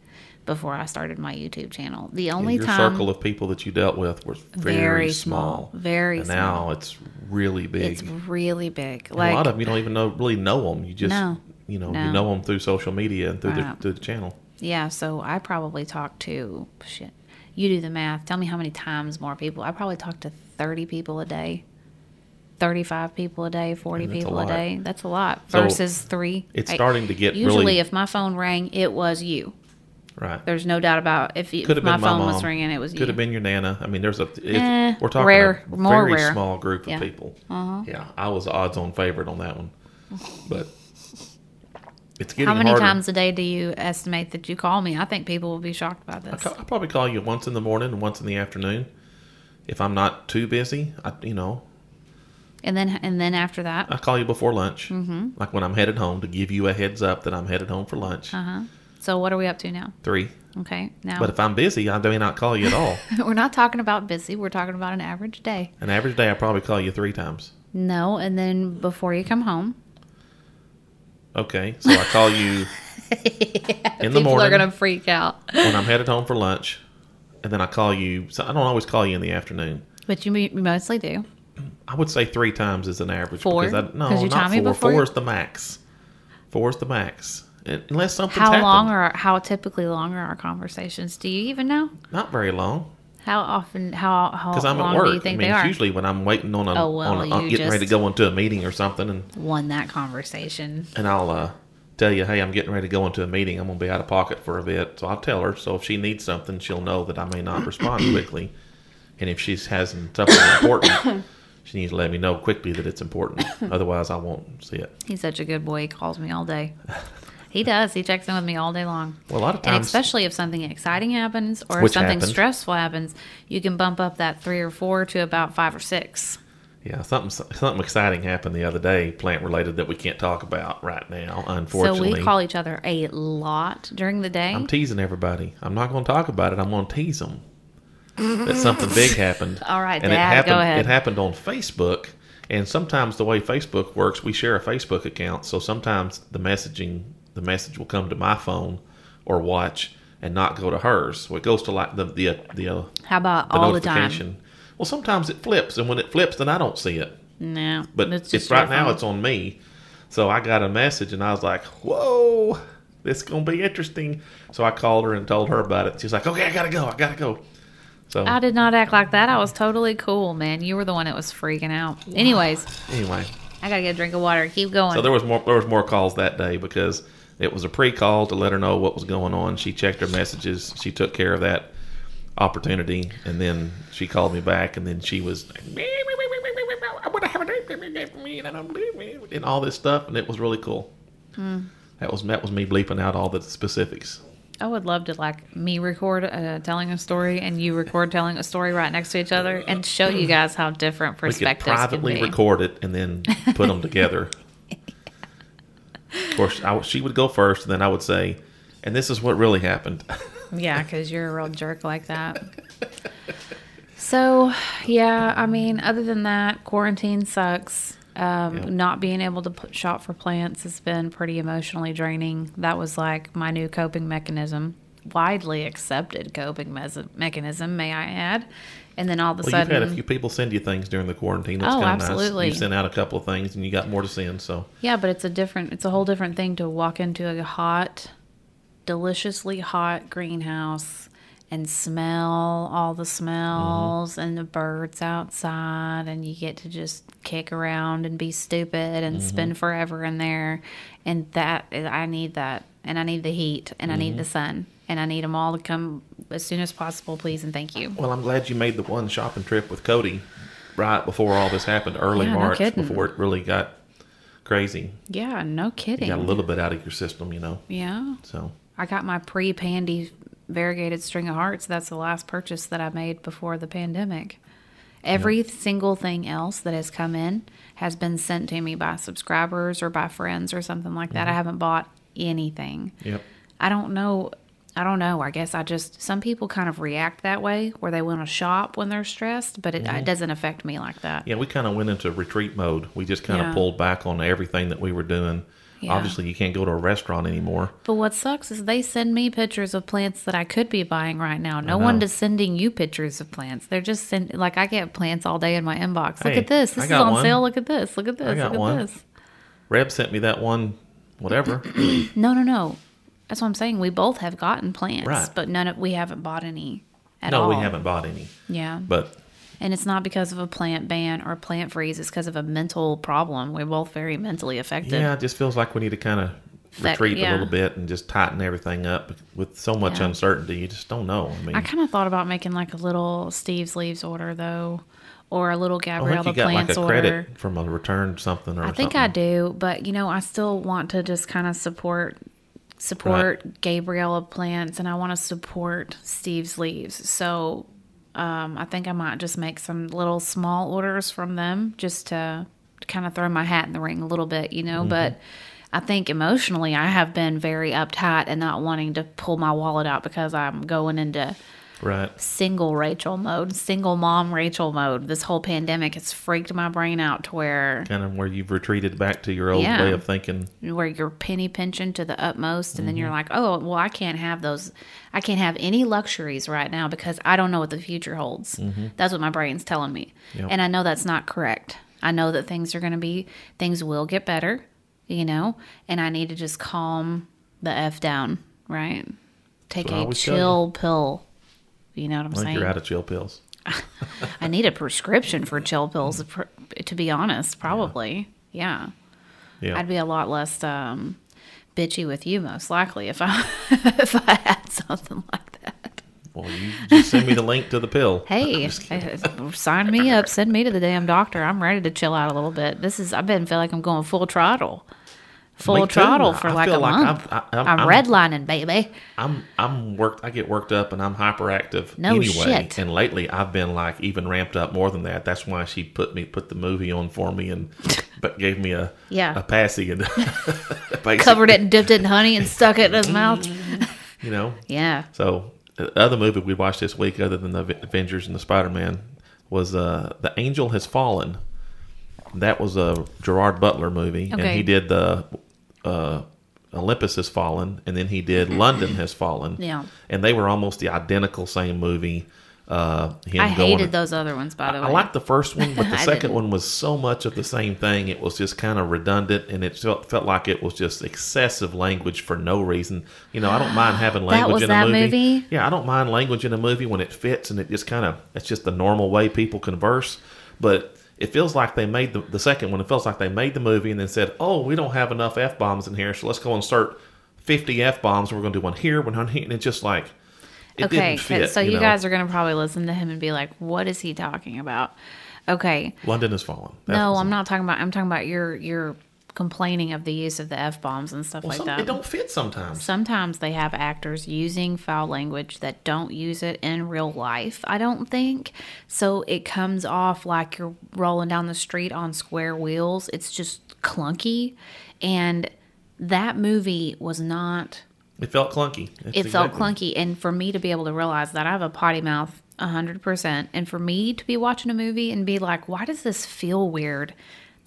before I started my YouTube channel. The only your time circle of people that you dealt with was very, Very small. very and small. now it's really big. it's really big. Like a lot of them you don't even know really know them. You just No. you know No. you know them through social media and through the through the channel. Yeah, so I probably talk to shit. You do the math. Tell me how many times more people. I probably talk to 30 people a day. 35 people a day, 40 And that's a people a, day. That's a lot So, versus 3. it's I- starting to get Usually really- if my phone rang, it was you. Right. There's no doubt about if, you, if my my phone mom. was ringing, it was you. Could you. have been your nana. I mean, there's a. Eh, we're talking rare, a very rare. small group of Yeah. Uh-huh. people. Yeah, I was odds-on favorite on that one, but it's getting How many harder. times a day do you estimate that you call me? I think people will be shocked by I this. ca- I probably call you once in the morning and once in the afternoon. If I'm not too busy, I, you know, And then and then after that, I call you before lunch, mm-hmm. like when I'm headed home to give you a heads up that I'm headed home for lunch. uh-huh. So what are we up to now? Three. Okay. Now But if I'm busy, I may not call you at all. [laughs] we're not talking about busy. We're talking about an average day. An average day, I probably call you three times. No, and then before you come home, Okay, so I call you [laughs] in the morning. People are gonna freak out. when I'm headed home for lunch, and then I call you. So I don't always call you in the afternoon. But you mostly do. I would say three times is an average. Four? Because I, no, not four. Four is the max. Four is the max. Unless something's How happened. long are how typically long are our conversations? Do you even know? Not very long. How often? How how Because I'm long at work. do you think I mean, they it's are? usually when I'm waiting on a, Oh, well, on a on getting ready to go into a meeting or something, and Won that conversation. and I'll uh, tell you, hey, I'm getting ready to go into a meeting. I'm gonna be out of pocket for a bit, so I'll tell her. So if she needs something, she'll know that I may not respond [coughs] quickly, and if she has something important, [coughs] she needs to let me know quickly that it's important. [coughs] Otherwise, I won't see it. He's such a good boy. He calls me all day. [laughs] He does. He checks in with me all day long. Well, a lot of times, And especially if something exciting happens or if something happened. stressful happens, you can bump up that three or four to about five or six. yeah, something something exciting happened the other day, plant related that we can't talk about right now. Unfortunately. So we call each other a lot during the day. I'm teasing everybody. I'm not going to talk about it. I'm going to tease them. that something big [laughs] happened. All right, and it Dad, happened. go ahead. It happened on Facebook, and sometimes the way Facebook works, we share a Facebook account. So sometimes the messaging, the message will come to my phone or watch and not go to hers. So it goes to like the the the, uh, How about the all the time? Well, sometimes it flips, and when it flips, then I don't see it. No, But it's it's, right now it's on me. So I got a message and I was like, "Whoa, this is gonna be interesting." So I called her and told her about it. She's like, "Okay, I gotta go. I gotta go." So I did not act like that. I was totally cool, man. You were the one that was freaking out. Anyways, anyway, I gotta get a drink of water. Keep going. so there was more there was more calls that day because it was a pre-call to let her know what was going on. She checked her messages. She took care of that opportunity, and then she called me back, and then she was. I want to have a drink, and all this stuff, and it was really cool. That was that was me bleeping out all the specifics. I would love to like me record uh, telling a story and you record telling a story right next to each other and show you guys how different perspectives. We could privately can be. record it and then put them together. Of course, I, she would go first, and then I would say, "And this is what really happened." [laughs] Yeah, because you're a real jerk like that. [laughs] So, yeah, I mean, other than that, quarantine sucks. Um, Yeah. Not being able to put shop for plants has been pretty emotionally draining. That was like my new coping mechanism, widely accepted coping mes- mechanism, may I add. And then all of a Well, sudden, you've had a few people send you things during the quarantine. That's Oh, kind of absolutely. nice. You sent out a couple of things, and you got more to send. So Yeah, but it's a different, it's a whole different thing to walk into a hot, deliciously hot greenhouse and smell all the smells Mm-hmm. and the birds outside, and you get to just kick around and be stupid and Mm-hmm. spend forever in there. And that, I need that. And I need the heat, and I need Mm-hmm. the sun, and I need them all to come as soon as possible, please, and thank you. Well, I'm glad you made the one shopping trip with Cody right before all this happened, early Yeah, March, kidding. before it really got crazy. Yeah, no kidding. You got a little bit out of your system, you know. yeah. So I got my pre pandy variegated string of hearts. That's the last purchase that I made before the pandemic. Every single thing else that has come in has been sent to me by subscribers or by friends or something like that. I mm-hmm. haven't bought anything. yep. I don't know. I don't know. I guess I just some people kind of react that way where they want to shop when they're stressed, but it, it mm-hmm. doesn't affect me like that. Yeah, we kind of went into retreat mode. We just kind of pulled back on everything that we were doing. Yeah. Obviously, you can't go to a restaurant anymore. But what sucks is they send me pictures of plants that I could be buying right now. No one is sending you pictures of plants. They're just sending like I get plants all day in my inbox. Look at this. I This is on one. sale. Look at this. Look at this. got Look at one. this. Reb sent me that one, whatever. [clears throat] No, no, no. That's what I'm saying. We both have gotten plants, Right. but none of we haven't bought any at no, all. No, we haven't bought any. Yeah. But And it's not because of a plant ban or plant freeze. It's because of a mental problem. We're both very mentally affected. yeah, it just feels like we need to kind of That- retreat a little bit and just tighten everything up. With so much Yeah. uncertainty, you just don't know. I mean, I kind of thought about making like a little Steve's Leaves order though, or a little Gabriella the like Plants a order. credit from a return something or I think something. I do, but you know, I still want to just kind of support support Gabriella plants, and I want to support Steve's leaves. So, um, I think I might just make some little small orders from them, just to kind of throw my hat in the ring a little bit, you know. But I think emotionally, I have been very uptight and not wanting to pull my wallet out because I'm going into Right. single Rachel mode, single mom Rachel mode. This whole pandemic has freaked my brain out to where Kind of where you've retreated back to your old Yeah. way of thinking. where you're penny pinching to the utmost and then Mm-hmm. you're like oh well i can't have those i can't have any luxuries right now because i don't know what the future holds that's what my brain's telling me Mm-hmm. Yep. and i know that's not correct i know that things are going to be things will get better you know and i need to just calm the f down right take That's what I a always tell you. chill pill you know what i'm saying you're out of chill pills. [laughs] i need a prescription for chill [laughs] pills to be honest probably yeah. Yeah. I'd be a lot less um, bitchy with you, most likely, if I [laughs] if I had something like that. well, you just send me the link to the pill. Hey, sign me up. Send me to the damn doctor. I'm ready to chill out a little bit. This is I've been feel like I'm going full throttle, full throttle for I like a like month. I'm- I'm, I'm- I'm- redlining, baby. I'm I'm worked. I get worked up and I'm hyperactive No anyway. shit. And lately, I've been like even ramped up more than that. That's why she put me put the movie on for me and [laughs] but gave me a Yeah. a passy and [laughs] Covered it and dipped it in honey and stuck it in his mouth. [laughs] You know. Yeah. So the other movie we watched this week, other than the Avengers and the Spider Man, was uh, the Angel Has Fallen. That was a Gerard Butler movie, and he did the uh, Olympus Has Fallen, and then he did [clears throat] London Has Fallen. Yeah. and they were almost the identical same movie. Uh, him I going- hated those other ones, by the way. I liked the first one, but [laughs] the second didn't. one was so much of the same thing. It was just kind of redundant, and it felt, felt like it was just excessive language for no reason. You know, I don't mind having [gasps] language in a movie. movie? Yeah, I don't mind language in a movie when it fits and it just kind of it's just the normal way people converse. But it feels like they made the, the second one. It feels like they made the movie and then said, "Oh, we don't have enough f bombs in here, so let's go and start fifty f bombs. We're going to do one here, one here." And it's just like it okay, didn't fit. so you, know? guys are going to probably listen to him and be like, "What is he talking about?" Okay, London has fallen. That no, I'm it. not talking about. I'm talking about your your complaining of the use of the f bombs and stuff Well, like some, that. it don't fit sometimes. Sometimes they have actors using foul language that don't use it in real life, I don't think. So it comes off like you're rolling down the street on square wheels. It's just clunky. And that movie was not, It felt clunky. That's it felt exactly- clunky. And for me to be able to realize that I have a potty mouth 100%, and for me to be watching a movie and be like, why does this feel weird?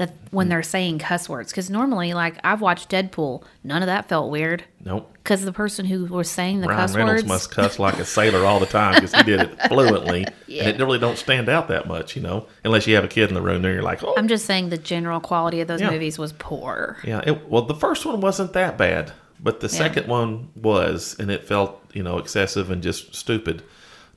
That when hmm. they're saying cuss words, because normally, like I've watched Deadpool, none of that felt weird. Nope. Because the person who was saying the Ryan cuss Reynolds words, must cuss like a sailor all the time because he did it [laughs] fluently, and it really don't stand out that much, you know, unless you have a kid in the room. Then you're like, oh, I'm just saying the general quality of those Yeah. movies was poor. yeah. It, well, the first one wasn't that bad, but the second one was, and it felt, you know, excessive and just stupid.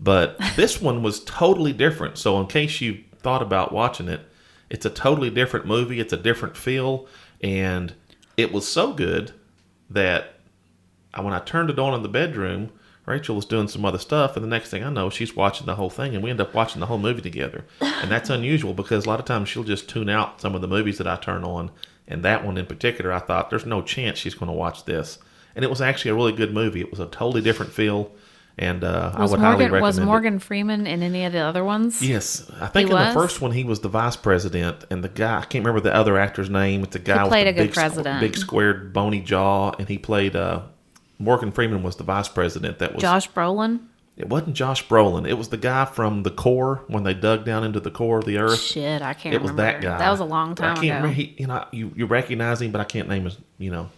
But this one was totally different. So, in case you thought about watching it, it's a totally different movie. It's a different feel, and it was so good that I, when I turned it on in the bedroom, Rachel was doing some other stuff, and the next thing I know, she's watching the whole thing, and we end up watching the whole movie together. And that's unusual because a lot of times she'll just tune out some of the movies that I turn on, and that one in particular, I thought there's no chance she's going to watch this. And it was actually a really good movie. It was a totally different feel, and uh, I would highly Morgan recommend was it. Morgan Freeman in any of the other ones? Yes, I think He in was? the first one he was the vice president, and the guy I can't remember the other actor's name. It's the guy with played the a big, squ- president. big squared bony jaw, and he played. Uh, Morgan Freeman was the vice president. That was Josh Brolin. It wasn't Josh Brolin. It was the guy from the core when they dug down into the core of the earth. Shit, I can't It was remember. that guy. That was a long time I can't ago. remember. He, you know, you, you recognize him, but I can't name his. You know.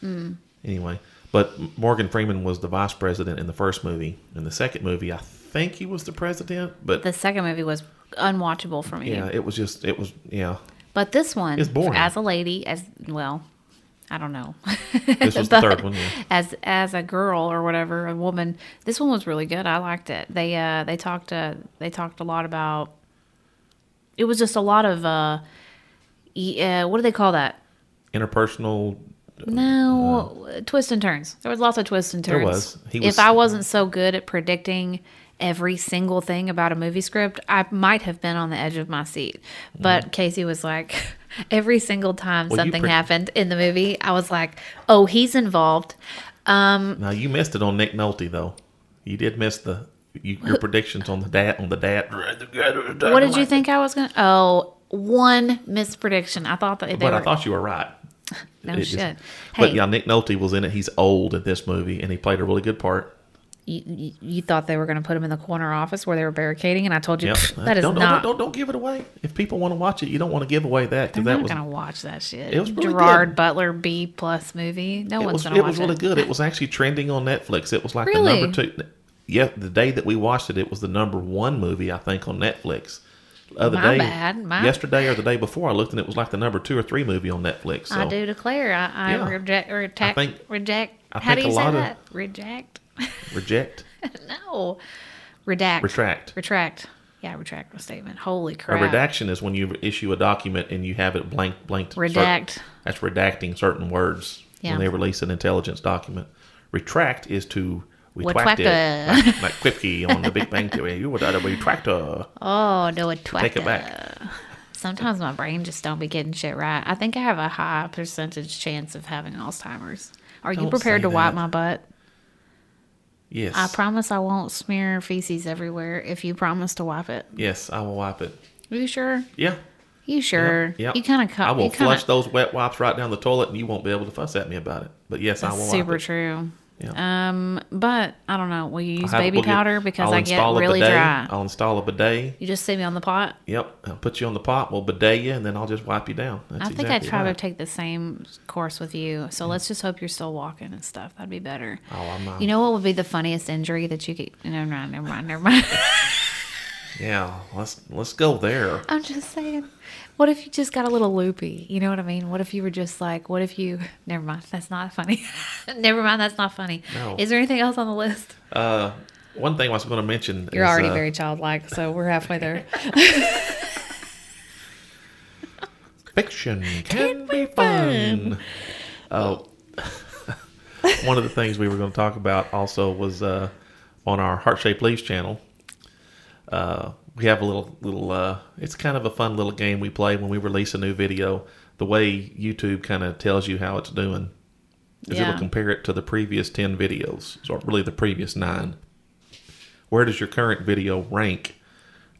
Hmm. Anyway, but Morgan Freeman was the vice president in the first movie. In the second movie, I think he was the president, but the second movie was unwatchable for me. yeah, it was just it was yeah. But this one, It's boring. as a lady, as well, I don't know. This was the [laughs] third one. Yeah. As as a girl or whatever, a woman, this one was really good. I liked it. They uh they talked uh they talked a lot about. It was just a lot of uh, e- uh what do they call that? Interpersonal. No, twists and turns. There was lots of twists and turns. There was. He was- if I wasn't so good at predicting every single thing about a movie script, I might have been on the edge of my seat. But Casey was like, [laughs] every single time Mm-hmm. Well, something pre- happened in the movie, I was like, oh, he's involved. Now you missed it on Nick Nolte though. You did miss the you, your predictions on the dad on the dad. What did you think I was going to? Oh, one misprediction. I thought that they But were. I thought you were right. No It just- shit. But yeah, Nick Nolte was in it. He's old in this movie, and he played a really good part. you, you, you thought they were going to put him in the corner office where they were barricading, and I told you Yep. That is don't, not. don't, don't don't give it away. If people want to watch it, you don't want to give away that because that not was gonna watch that shit. It was really Gerard good. Butler B plus movie. No it one's was gonna watch it was really it. good. It was actually trending on Netflix. It was like Really? the number two. Yeah, the day that we watched it, it was the number one movie I think on Netflix. The other My day, bad. My- yesterday or the day before, I looked and it was like the number two or three movie on Netflix. So I do declare, I, I Yeah. reject, reject, I think- reject. I how do you say of- that? Reject? [laughs] reject, no, redact. retract. Retract. Yeah, retract my statement. Holy crap! A redaction is when you issue a document and you have it blank blanked. certain- Redact. that's redacting certain words Yeah. when they release an intelligence document. Retract is to retract it, like, [laughs] like Kripke on The Big Bang Theory. You would uh, oh, a retractor. Oh no, a it Take it back. Sometimes my brain just don't be getting shit right. I think I have a high percentage chance of having Alzheimer's. Are you Don't prepared say to wipe my butt? Yes. I promise I won't smear feces everywhere if you promise to wipe it. yes, I will wipe it. Are you sure? Yeah. You sure? Yep. You kind of cut. I will you kinda, flush those wet wipes right down the toilet, and you won't be able to fuss at me about it. But yes, I will. super true. Yeah. Um, but I don't know. Will you use have- baby we'll get- powder because I'll I get really bidet. dry? I'll install a bidet. You just see me on the pot. Yep. I'll put you on the pot. We'll bidet you, and then I'll just wipe you down. That's I think exactly I'd try right. to take the same course with you. So let's just hope you're still walking and stuff. That'd be better. Oh, I'm not. You know what would be the funniest injury that you could? Never mind. Never mind. Never mind. [laughs] Yeah. Let's let's go there. I'm just saying. What if you just got a little loopy? You know what I mean? What if you were just like, what if you? [laughs] Never mind. That's not funny. [laughs] never mind. That's not funny. No. Is there anything else on the list? Uh, one thing I was going to mention. You're is, already uh, very childlike, so we're halfway there. [laughs] Fiction can be fun. Oh, one of the things we were going to talk about also was uh, on our Heart Shaped Leaves channel. Uh, we have a little little. Uh, it's kind of a fun little game we play when we release a new video. The way YouTube kind of tells you how it's doing is Yeah. it'll compare it to the previous ten videos, or really the previous nine. Where does your current video rank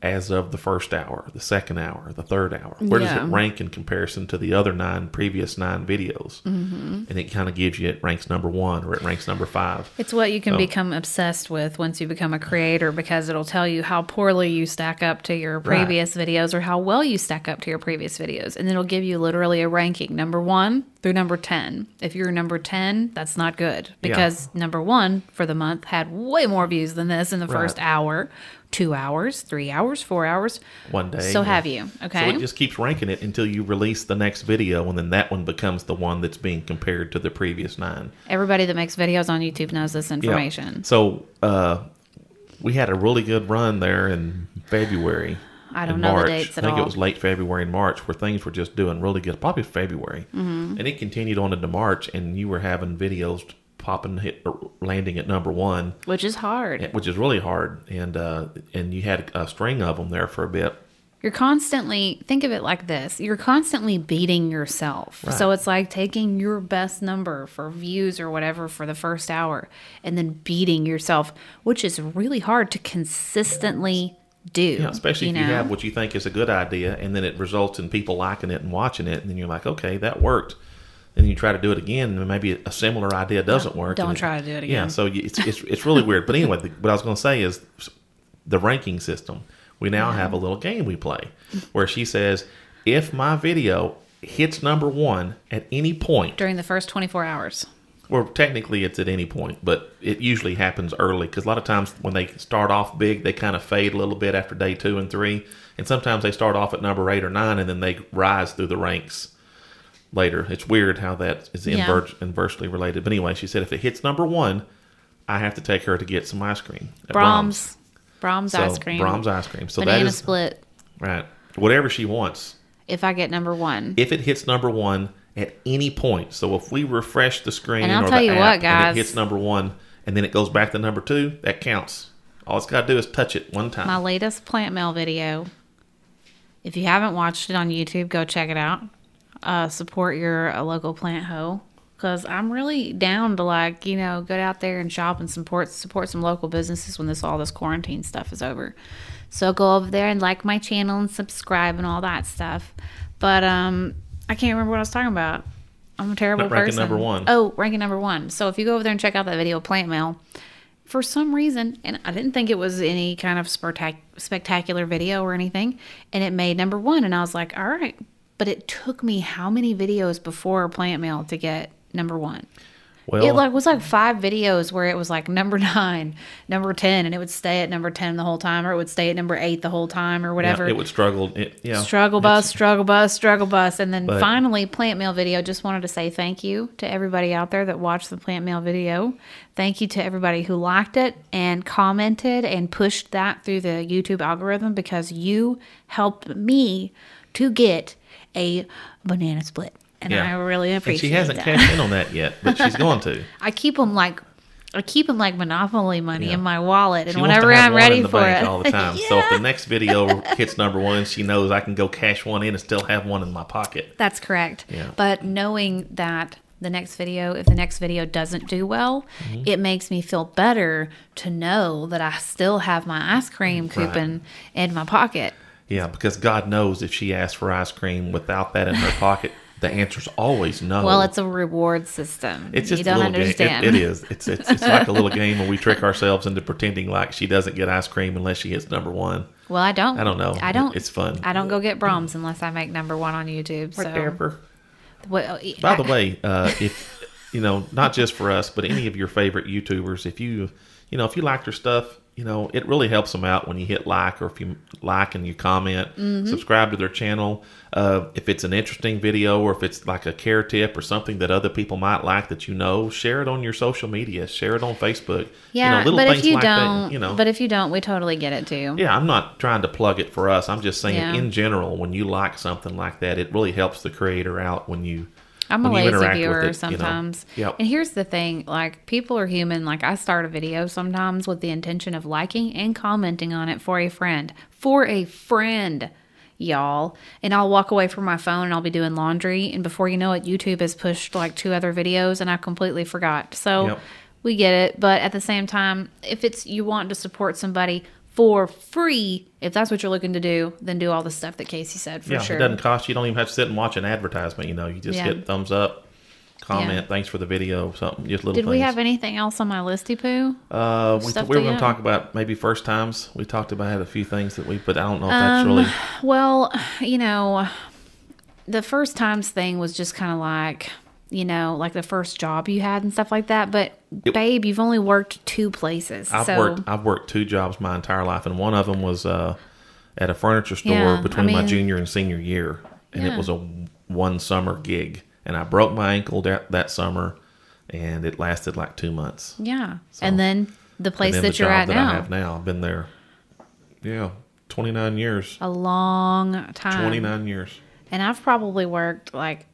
as of the first hour, the second hour, the third hour? Where does it rank in comparison to the other nine previous nine videos? Mm-hmm. And it kind of gives you it ranks number one or it ranks number five. It's what you can So- become obsessed with once you become a creator because it'll tell you how poorly you stack up to your previous videos or how well you stack up to your previous videos. And it'll give you literally a ranking number one through number 10. If you're number 10, that's not good because number one for the month had way more views than this in the first hour, two hours, three hours, four hours. One day. So yeah. have you. Okay. So it just keeps ranking it until you release the next video, and then that one becomes the one that's being compared to the previous nine. Everybody that makes videos on YouTube knows this information. Yeah. So uh, we had a really good run there in February. I don't know the dates at all. I think all. it was late February and March where things were just doing really good. Probably February, Mm-hmm. and it continued on into March, and you were having videos popping, hit, landing at number one, which is hard. which is really hard. And uh, and you had a string of them there for a bit. You're constantly think of it like this. You're constantly beating yourself. So it's like taking your best number for views or whatever for the first hour and then beating yourself, which is really hard to consistently do. Yeah, especially if you know? have what you think is a good idea, and then it results in people liking it and watching it, and then you're like, okay, that worked. And you try to do it again, and maybe a similar idea doesn't work. don't and it- try to do it again. Yeah, so it's it's, it's really weird. But anyway, the, what I was going to say is the ranking system. We now have a little game we play where she says, if my video hits number one at any point, during the first 24 hours. well, technically it's at any point, but it usually happens early because a lot of times when they start off big, they kind of fade a little bit after day two and three, and sometimes they start off at number eight or nine and then they rise through the ranks later. It's weird how that is Yeah. inver- inversely related. But anyway, she said if it hits number one, I have to take her to get some ice cream. at Braum's. Braum's So, ice cream. Braum's ice cream. So banana that is split right. Whatever she wants. if I get number one. If it hits number one at any point, so if we refresh the screen And I'll or tell you what, and guys. it hits number one, and then it goes back to number two, that counts. All it's got to do is touch it one time. my latest plant mail video. If you haven't watched it on YouTube, go check it out. Uh, support your uh, local plant hoe because I'm really down to like you know get out there and shop and support support some local businesses when this all this quarantine stuff is over. So go over there and like my channel and subscribe and all that stuff. But um, I can't remember what I was talking about. I'm a terrible Not ranking person. number one. Oh, ranking number one. So if you go over there and check out that video, plant mail, for some reason, and I didn't think it was any kind of spectac- spectacular video or anything, and it made number one, and I was like, all right. But it took me how many videos before Plant Mail to get number one? well, it like was like five videos where it was like number [laughs] nine, number ten, and it would stay at number ten the whole time, or it would stay at number eight the whole time, or yeah, whatever. it would struggle. It, yeah, Struggle bus, struggle bus, struggle bus. And then But- finally, Plant Mail video. Just wanted to say thank you to everybody out there that watched the Plant Mail video. Thank you to everybody who liked it and commented and pushed that through the YouTube algorithm because you helped me to get a banana split. And Yeah. I really And appreciate she hasn't that. cashed in on that yet, but she's [laughs] going to. I keep them like. I keep them like monopoly money Yeah. in my wallet, and She whenever I'm ready in the for bank it, all the time. [laughs] So if the next video [laughs] hits number one, she knows I can go cash one in and still have one in my pocket. That's correct. Yeah. But knowing that the next video, if the next video doesn't do well, Mm-hmm. it makes me feel better to know that I still have my ice cream coupon in my pocket. Yeah, because God knows if she asks for ice cream without that in her pocket, the answer's always no. Well, it's a reward system. It's just you a don't little understand. game. It, it is. It's, it's it's like a little [laughs] game where we trick ourselves into pretending like she doesn't get ice cream unless she hits number one. Well, I don't. I don't know. I don't. It's fun. I don't go get Braum's unless I make number one on YouTube. So, Whatever. well, By the way, uh, if you know, not just for us, but any of your favorite YouTubers, if you you know, if you like their stuff, you know, it really helps them out when you hit like or if you like and you comment, Mm-hmm. subscribe to their channel. Uh, if it's an interesting video or if it's like a care tip or something that other people might like that you know, share it on your social media, share it on Facebook. yeah, you know, little but if you like don't, that, you know. but if you don't, we totally get it too. Yeah, I'm not trying to plug it for us. I'm just saying, Yeah. in general, when you like something like that, it really helps the creator out when you. I'm a lazy viewer it, you know. sometimes. Yep. And here's the thing like, people are human. Like, I start a video sometimes with the intention of liking and commenting on it for a friend. For a friend, y'all. And I'll walk away from my phone and I'll be doing laundry. And before you know it, YouTube has pushed like two other videos and I completely forgot. So Yep. we get it. But at the same time, if it's you want to support somebody for free, if that's what you're looking to do, then do all the stuff that Casey said for yeah, sure. it doesn't cost you. You don't even have to sit and watch an advertisement. You know, you just Yeah. hit thumbs up, comment, Yeah. thanks for the video, something, just little Did things. we have anything else on my listy poo? Uh, we, we were going to talk about maybe first times. We talked about a few things that we, but I don't know if that's really. Well, you know, the first times thing was just kind of like, you know, like the first job you had and stuff like that. But It- babe, you've only worked two places. I've so worked. I've worked two jobs my entire life, and one of them was uh, at a furniture store Yeah, I between my junior and senior year, and it was a one summer gig, and I broke my ankle that, that summer, and it lasted like two months. yeah. and then the place then that the you're job at that now, I have now, I've been there, yeah, twenty nine years. a long time. Twenty nine years. And I've probably worked like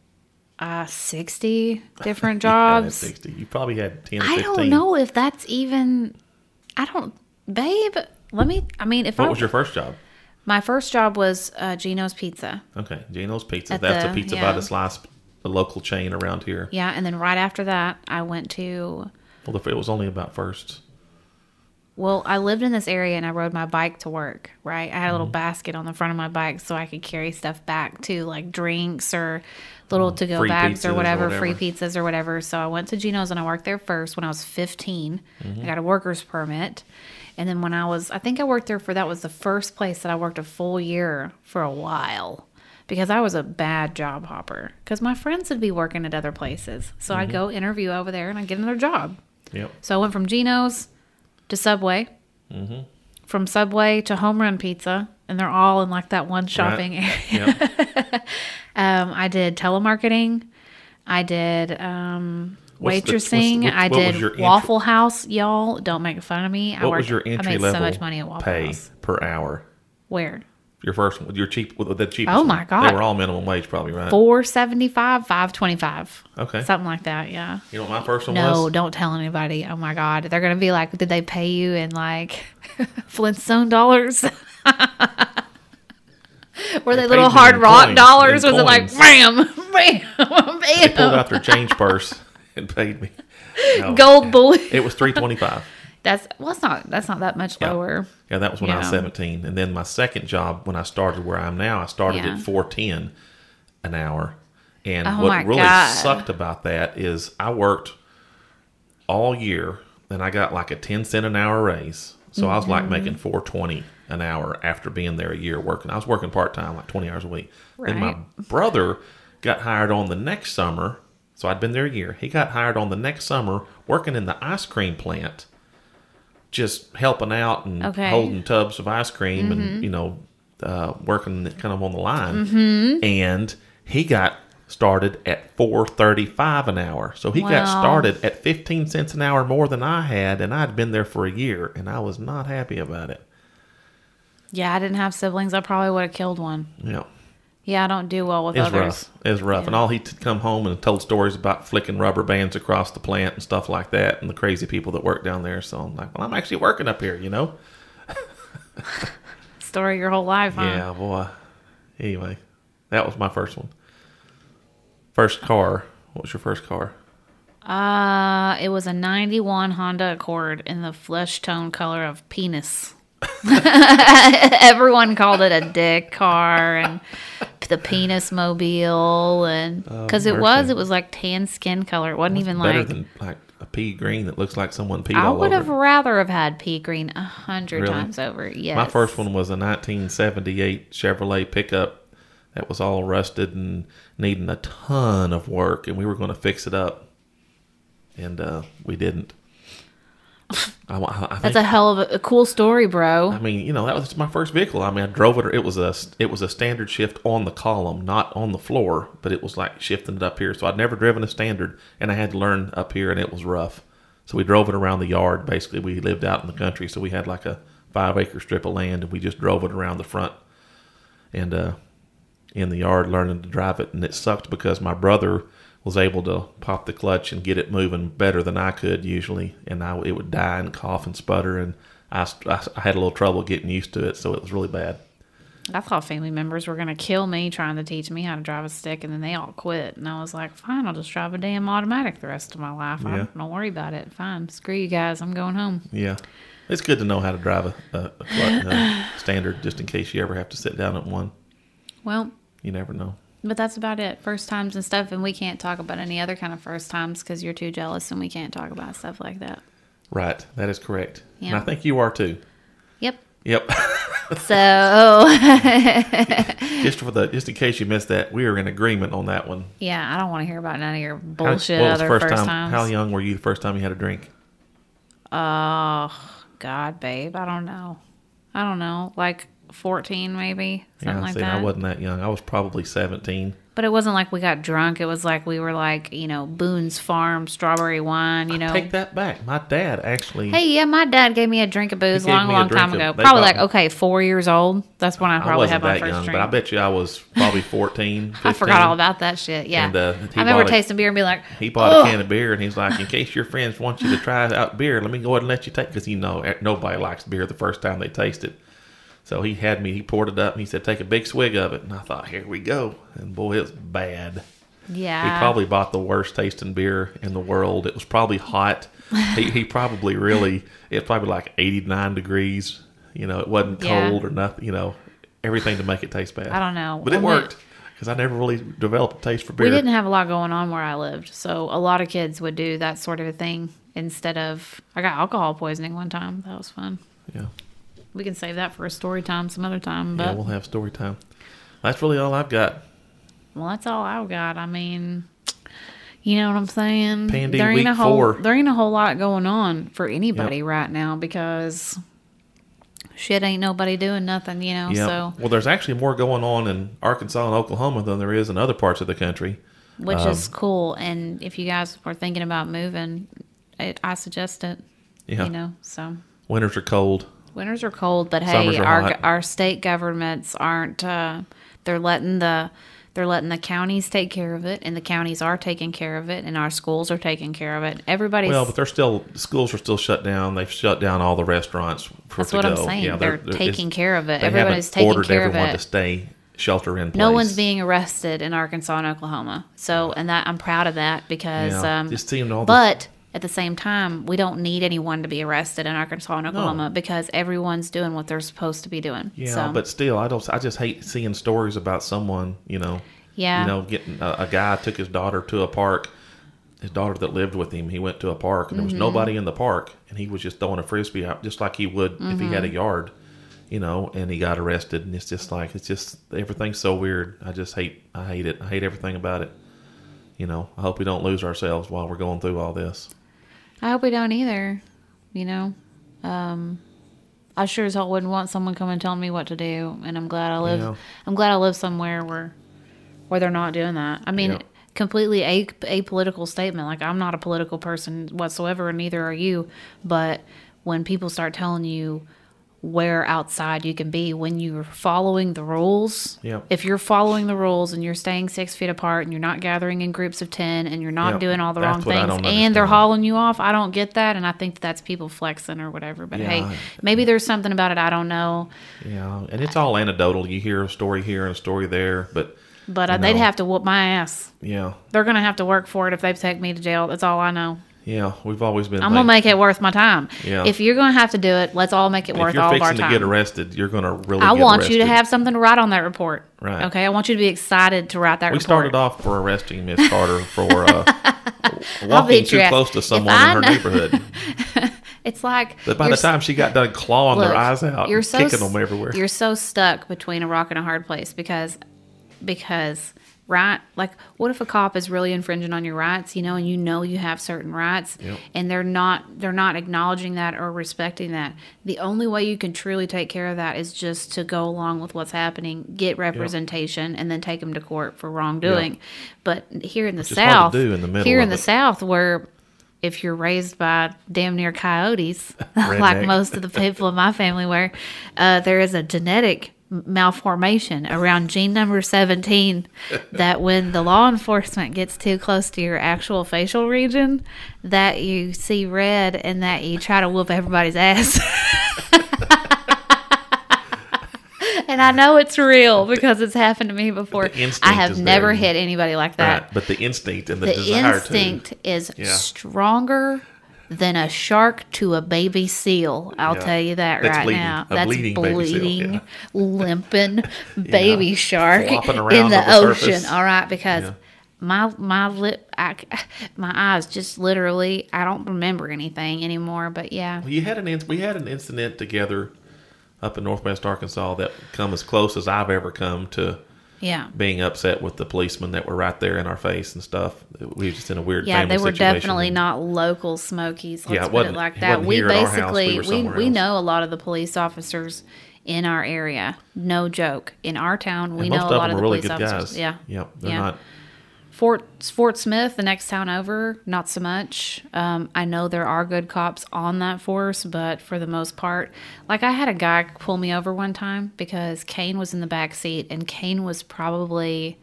uh, 60 different [laughs] Yeah, jobs. sixty. You probably had ten. Or I 15. don't know if that's even. I don't, babe. Let me. I mean, if What I was your first job? my first job was uh, Gino's Pizza. Okay, Gino's Pizza. At That's the- a pizza yeah. by the slice, the local chain around here. Yeah, and then right after that, I went to. Well, if it was only about first. Well, I lived in this area and I rode my bike to work. Right, I had a Mm-hmm. little basket on the front of my bike so I could carry stuff back to like drinks or little to go bags or or whatever, free pizzas or whatever. So I went to Gino's and I worked there first when I was 15. Mm-hmm. I got a worker's permit. And then when I was, I think I worked there for that was the first place that I worked a full year for a while because I was a bad job hopper. Because my friends would be working at other places. So Mm-hmm. I'd go interview over there and I'd get another job. Yep. So I went from Gino's to Subway, Mm-hmm. from Subway to Home Run Pizza, and they're all in like that one shopping area. Yep. [laughs] Um, I did telemarketing. I did um, the- what's the- waitressing. what- I did entry- Waffle House. Y'all don't make fun of me. I worked, was your I made level so much money at Waffle pay House. per hour? Where Your first one, your cheap, the cheapest. Oh my God. They were all minimum wage, probably right. four seventy five, five twenty five, Okay. something like that. Yeah. You know what my first one No, was? No, don't tell anybody. Oh my God. They're going to be like, did they pay you in like [laughs] Flintstone dollars? [laughs] Were they, They little hard rock coins- dollars? Was it like, coins. [laughs] bam, bam, They pulled out their change purse and paid me. No. Gold bullet. It was three twenty five. That's, well, it's not, that's not that much Yeah. lower. Yeah, that was when I was seventeen, and then my second job when I started where I am now, I started Yeah. at four ten an hour. And Oh what really God. sucked about that is I worked all year, and I got like a ten cent an hour raise. So I was Mm-hmm. like making four twenty an hour after being there a year working. I was working part time, like twenty hours a week. Then my brother got hired on the next summer. So I'd been there a year. He got hired on the next summer working in the ice cream plant, just helping out and Okay. holding tubs of ice cream and, you know, uh, working kind of on the line. And he got started at four thirty five an hour. So he got started at fifteen cents an hour more than I had, and I'd been there for a year, and I was not happy about it. Yeah, I didn't have siblings. I probably would have killed one. Yeah. Yeah, I don't do well with It was others. rough. It was rough. And all he'd come home and told stories about flicking rubber bands across the plant and stuff like that and the crazy people that work down there. So I'm like, well, I'm actually working up here, you know? [laughs] Story your whole life, huh? Yeah, boy. Anyway, that was my first one. First car. What was your first car? Uh, it was a 91 Honda Accord in the flesh tone color of penis. [laughs] Everyone called it a dick car and the penis mobile and because it was it was like tan skin color. It wasn't even Better like than like a pea green that looks like someone peed I would have rather have had pea green a hundred Really? times over. Yes. My first one was a 1978 Chevrolet pickup that was all rusted and needing a ton of work, and we were going to fix it up, and uh, we didn't. [laughs] I, I think, That's a hell of a, a cool story, bro. I mean, you know, that was my first vehicle. I mean, I drove it. It was a it was a standard shift on the column, not on the floor, but it was like shifting it up here. So I'd never driven a standard, and I had to learn up here, and it was rough. So we drove it around the yard. Basically, we lived out in the country, so we had like a five acre strip of land, and we just drove it around the front and uh, in the yard learning to drive it. And it sucked because my brother was able to pop the clutch and get it moving better than I could usually, and I it would die and cough and sputter, and I, I, I had a little trouble getting used to it, so it was really bad. I thought family members were gonna kill me trying to teach me how to drive a stick, and then they all quit. And I was like, "Fine, I'll just drive a damn automatic the rest of my life. I Yeah. don't worry about it. Fine, screw you guys. I'm going home." Yeah, it's good to know how to drive a, a, a uh, [sighs] standard just in case you ever have to sit down at one. Well, You never know. But that's about it. First times and stuff, and we can't talk about any other kind of first times because you're too jealous, and we can't talk about stuff like that. Right, that is correct, and Yeah. I think you are too. Yep. Yep. [laughs] So [laughs] just for the just in case you missed that, we are in agreement on that one. yeah, I don't want to hear about none of your How- bullshit was other first first, time? times. How young were you the first time you had a drink? Oh God, babe, I don't know. I don't know, like fourteen maybe, something yeah, like see, that. I wasn't that young. I was probably seventeen. But it wasn't like we got drunk. It was like we were like, you know, Boone's Farm strawberry wine, you know. Take that back. My dad actually. Hey, yeah, my dad gave me a drink of booze long, long time of- ago. Probably like, okay, four years old. That's when I I probably had wasn't my that first young, drink. but I bet you I was probably 14, 15. [laughs] I forgot all about that shit. Yeah. And, uh, I remember a- tasting beer and being like, He bought "Ugh." a can of beer and he's like, in case your friends want you to try out beer, let me go ahead and let you take because you know nobody likes beer the first time they taste it. So he had me. He poured it up and he said, "Take a big swig of it." And I thought, "Here we go." And boy, it was bad. yeah. He probably bought the worst tasting beer in the world. It was probably hot. he, he probably really, it's probably like 89 degrees. You know, it wasn't Yeah. cold or nothing, you know, everything to make it taste bad. I don't know. But it we- worked because I never really developed a taste for beer. We didn't have a lot going on where I lived, so a lot of kids would do that sort of a thing instead of. I got alcohol poisoning one time. That was fun. Yeah. We can save that for a story time some other time. But yeah, we'll have story time. That's really all I've got. well, that's all I've got. I mean, you know what I'm saying? Pandy there ain't week a whole four. there ain't a whole lot going on for anybody right now because shit ain't nobody doing nothing. You know, Yeah. so Well, there's actually more going on in Arkansas and Oklahoma than there is in other parts of the country. which Um, is cool. And if you guys were thinking about moving, it, I suggest it. Yeah. You know, so. Winters are cold. Winters are cold, but hey, our hot. our state governments aren't. Uh, they're letting the they're letting the counties take care of it, and the counties are taking care of it, and our schools are taking care of it. Everybody's Well, but they're still schools are still shut down. They've shut down all the restaurants for that's what go. I'm saying. Yeah, they're, it's- taking care of it. They Everybody's taking ordered care of everyone it. to stay shelter in place. No one's being arrested in Arkansas and Oklahoma. So, and that I'm proud of that because. Yeah, um, just seeing all but at the same time, we don't need anyone to be arrested in Arkansas and Oklahoma because everyone's doing what they're supposed to be doing. Yeah, so, but still, I don't. I just hate seeing stories about someone. You know. Yeah. You know, getting a, a guy took his daughter to a park. His daughter that lived with him, he went to a park and there was Mm-hmm. nobody in the park, and he was just throwing a frisbee out just like he would if he had a Mm-hmm. yard. You know, and he got arrested, and it's just like it's just everything's so weird. I just hate. I hate it. I hate everything about it. You know, I hope we don't lose ourselves while we're going through all this. I hope we don't either. You know, um, I sure as hell wouldn't want someone coming and telling me what to do, and I'm glad I live. Yeah. I'm glad I live somewhere where where they're not doing that. I mean, Yeah. completely a apolitical statement. Like I'm not a political person whatsoever, and neither are you. But when people start telling you where outside you can be when you're following the rules. Yeah. If you're following the rules and you're staying six feet apart and you're not gathering in groups of 10 and you're not Yeah, doing all the that's wrong things and they're hauling you off, I don't get that. And I think that's people flexing or whatever. But Yeah, hey, maybe there's something about it I don't know. Yeah, and it's all anecdotal. You hear a story here and a story there, but But uh, they'd have to whoop my ass. yeah, They're going to have to work for it if they take me to jail. That's all I know. Yeah, we've always been. I'm going to make it worth my time. Yeah. If you're going to have to do it, let's all make it If worth you're all of our fixing to get arrested, you're going to really. I want you to have something to write on that report. Right. Okay. I want you to be excited to write that report. We report. started off for arresting Miss Carter for uh, [laughs] walking too close to someone in her know- neighborhood. [laughs] It's like But by the time she got done clawing Look, their eyes out, you're so kicking them everywhere. You're so stuck between a rock and a hard place because because right? Like what if a cop is really infringing on your rights you know and you know you have certain rights Yep. and they're not they're not acknowledging that or respecting that? The only way you can truly take care of that is just to go along with what's happening get representation and then take them to court for wrongdoing. But here in the to south in the here in the it. south where if you're raised by damn near coyotes, [laughs] like most of the people in my family were, uh, there is a genetic malformation around gene number 17 [laughs] that when the law enforcement gets too close to your actual facial region that you see red and that you try to whoop everybody's ass [laughs] and i know it's real because it's happened to me before i have never there. hit anybody like that right, but the instinct and the, desire to the instinct to. is Yeah. stronger than a shark to a baby seal. I'll Yeah. tell you that That's right bleeding. now. A That's bleeding bleeding, baby yeah. limping [laughs] baby shark in the ocean. All right, because Yeah. my my lip, I, [laughs] my eyes just literally. I don't remember anything anymore. But yeah, Well, you had an we had an incident together up in Northwest Arkansas that come as close as I've ever come to Yeah. being upset with the policemen that were right there in our face and stuff. We were just in a weird. Yeah, they were situation. definitely not local Smokies. Let's Yeah, put it like that. We our house. We basically we we know a lot of the police officers in our area. No joke. In our town, we know a lot of the really police good officers. guys. Yeah. Yep. They're Yeah. not. Fort Fort Smith, the next town over, not so much. Um, I know there are good cops on that force, but for the most part, like I had a guy pull me over one time because Kane was in the back seat, and Kane was probably,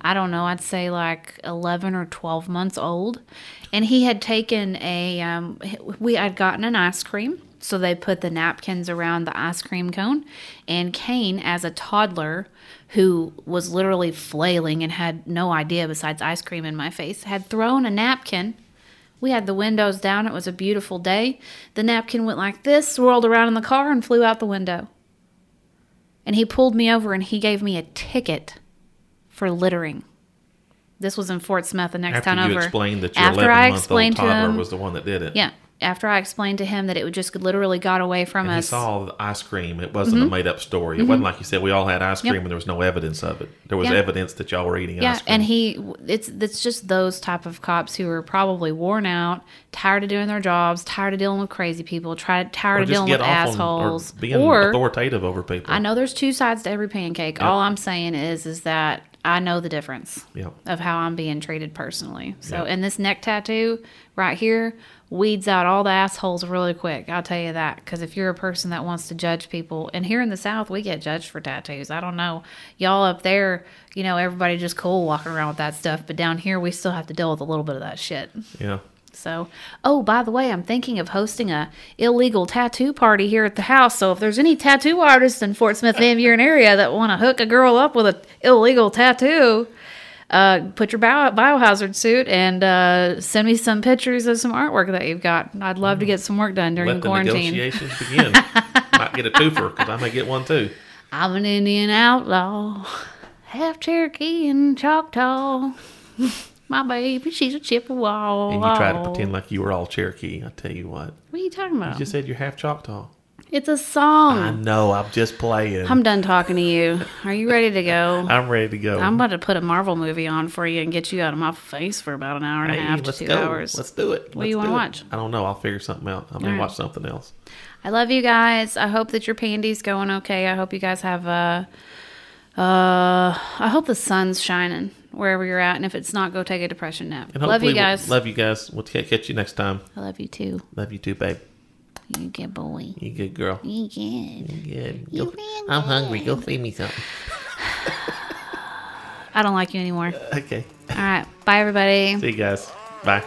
I don't know, I'd say like eleven or twelve months old, and he had taken a. Um, we had gotten an ice cream. So they put the napkins around the ice cream cone. And Kane, as a toddler who was literally flailing and had no idea besides ice cream in my face, had thrown a napkin. We had the windows down. It was a beautiful day. The napkin went like this, swirled around in the car, and flew out the window. And he pulled me over and he gave me a ticket for littering. This was in Fort Smith, the next After town over. explained that your After 11 I explained to him, was the one that did it. yeah, after I explained to him that it would just literally got away from And he us. saw the ice cream. It wasn't a made up story. It wasn't like you said we all had ice cream Mm-hmm. Yep. and there was no evidence of it. There was Yeah. evidence that y'all were eating Yeah, ice cream. and he it's it's just those type of cops who are probably worn out, tired of doing their jobs, tired of dealing with crazy people, tired of dealing with assholes, on or being or authoritative over people. I know there's two sides to every pancake. All I'm saying is is that I know the difference Yeah. of how I'm being treated personally. So, and this neck tattoo right here weeds out all the assholes really quick. I'll tell you that. Because if you're a person that wants to judge people, and here in the South, we get judged for tattoos. I don't know. Y'all up there, you know, everybody just cool walking around with that stuff. But down here, we still have to deal with a little bit of that shit. Yeah. So, oh, by the way, I'm thinking of hosting a illegal tattoo party here at the house. So, if there's any tattoo artists in Fort Smith, Van Buren area that want to hook a girl up with an illegal tattoo, uh, put your bio- biohazard suit and uh, send me some pictures of some artwork that you've got. I'd love to get some work done during Let the quarantine. negotiations begin. [laughs] Might get a twofer because I may get one too. I'm an Indian outlaw, half Cherokee and Choctaw. [laughs] My baby, she's a Chippewa. And you try to pretend like you were all Cherokee. I tell you what. What are you talking about? You just said you're half Choctaw. It's a song. I know. I'm just playing. I'm done talking to you. Are you ready to go? [laughs] I'm ready to go. I'm about to put a Marvel movie on for you and get you out of my face for about an hour and Hey, a half to two go. hours. Let's do it. What do you wanna watch? I don't know. I'll figure something out. I'm may All right. watch something else. I love you guys. I hope that your pandy's going okay. I hope you guys have a. Uh, I hope the sun's shining wherever you're at, and if it's not, go take a depression nap. Love you we'll- guys. Love you guys. We'll ca- catch you next time. I love you too. Love you too, babe. You good boy. You good girl. You good. You good. You Go- I'm hungry. Go feed me something. [sighs] I don't like you anymore. [laughs] Okay. All right. Bye, everybody. See you guys. Bye.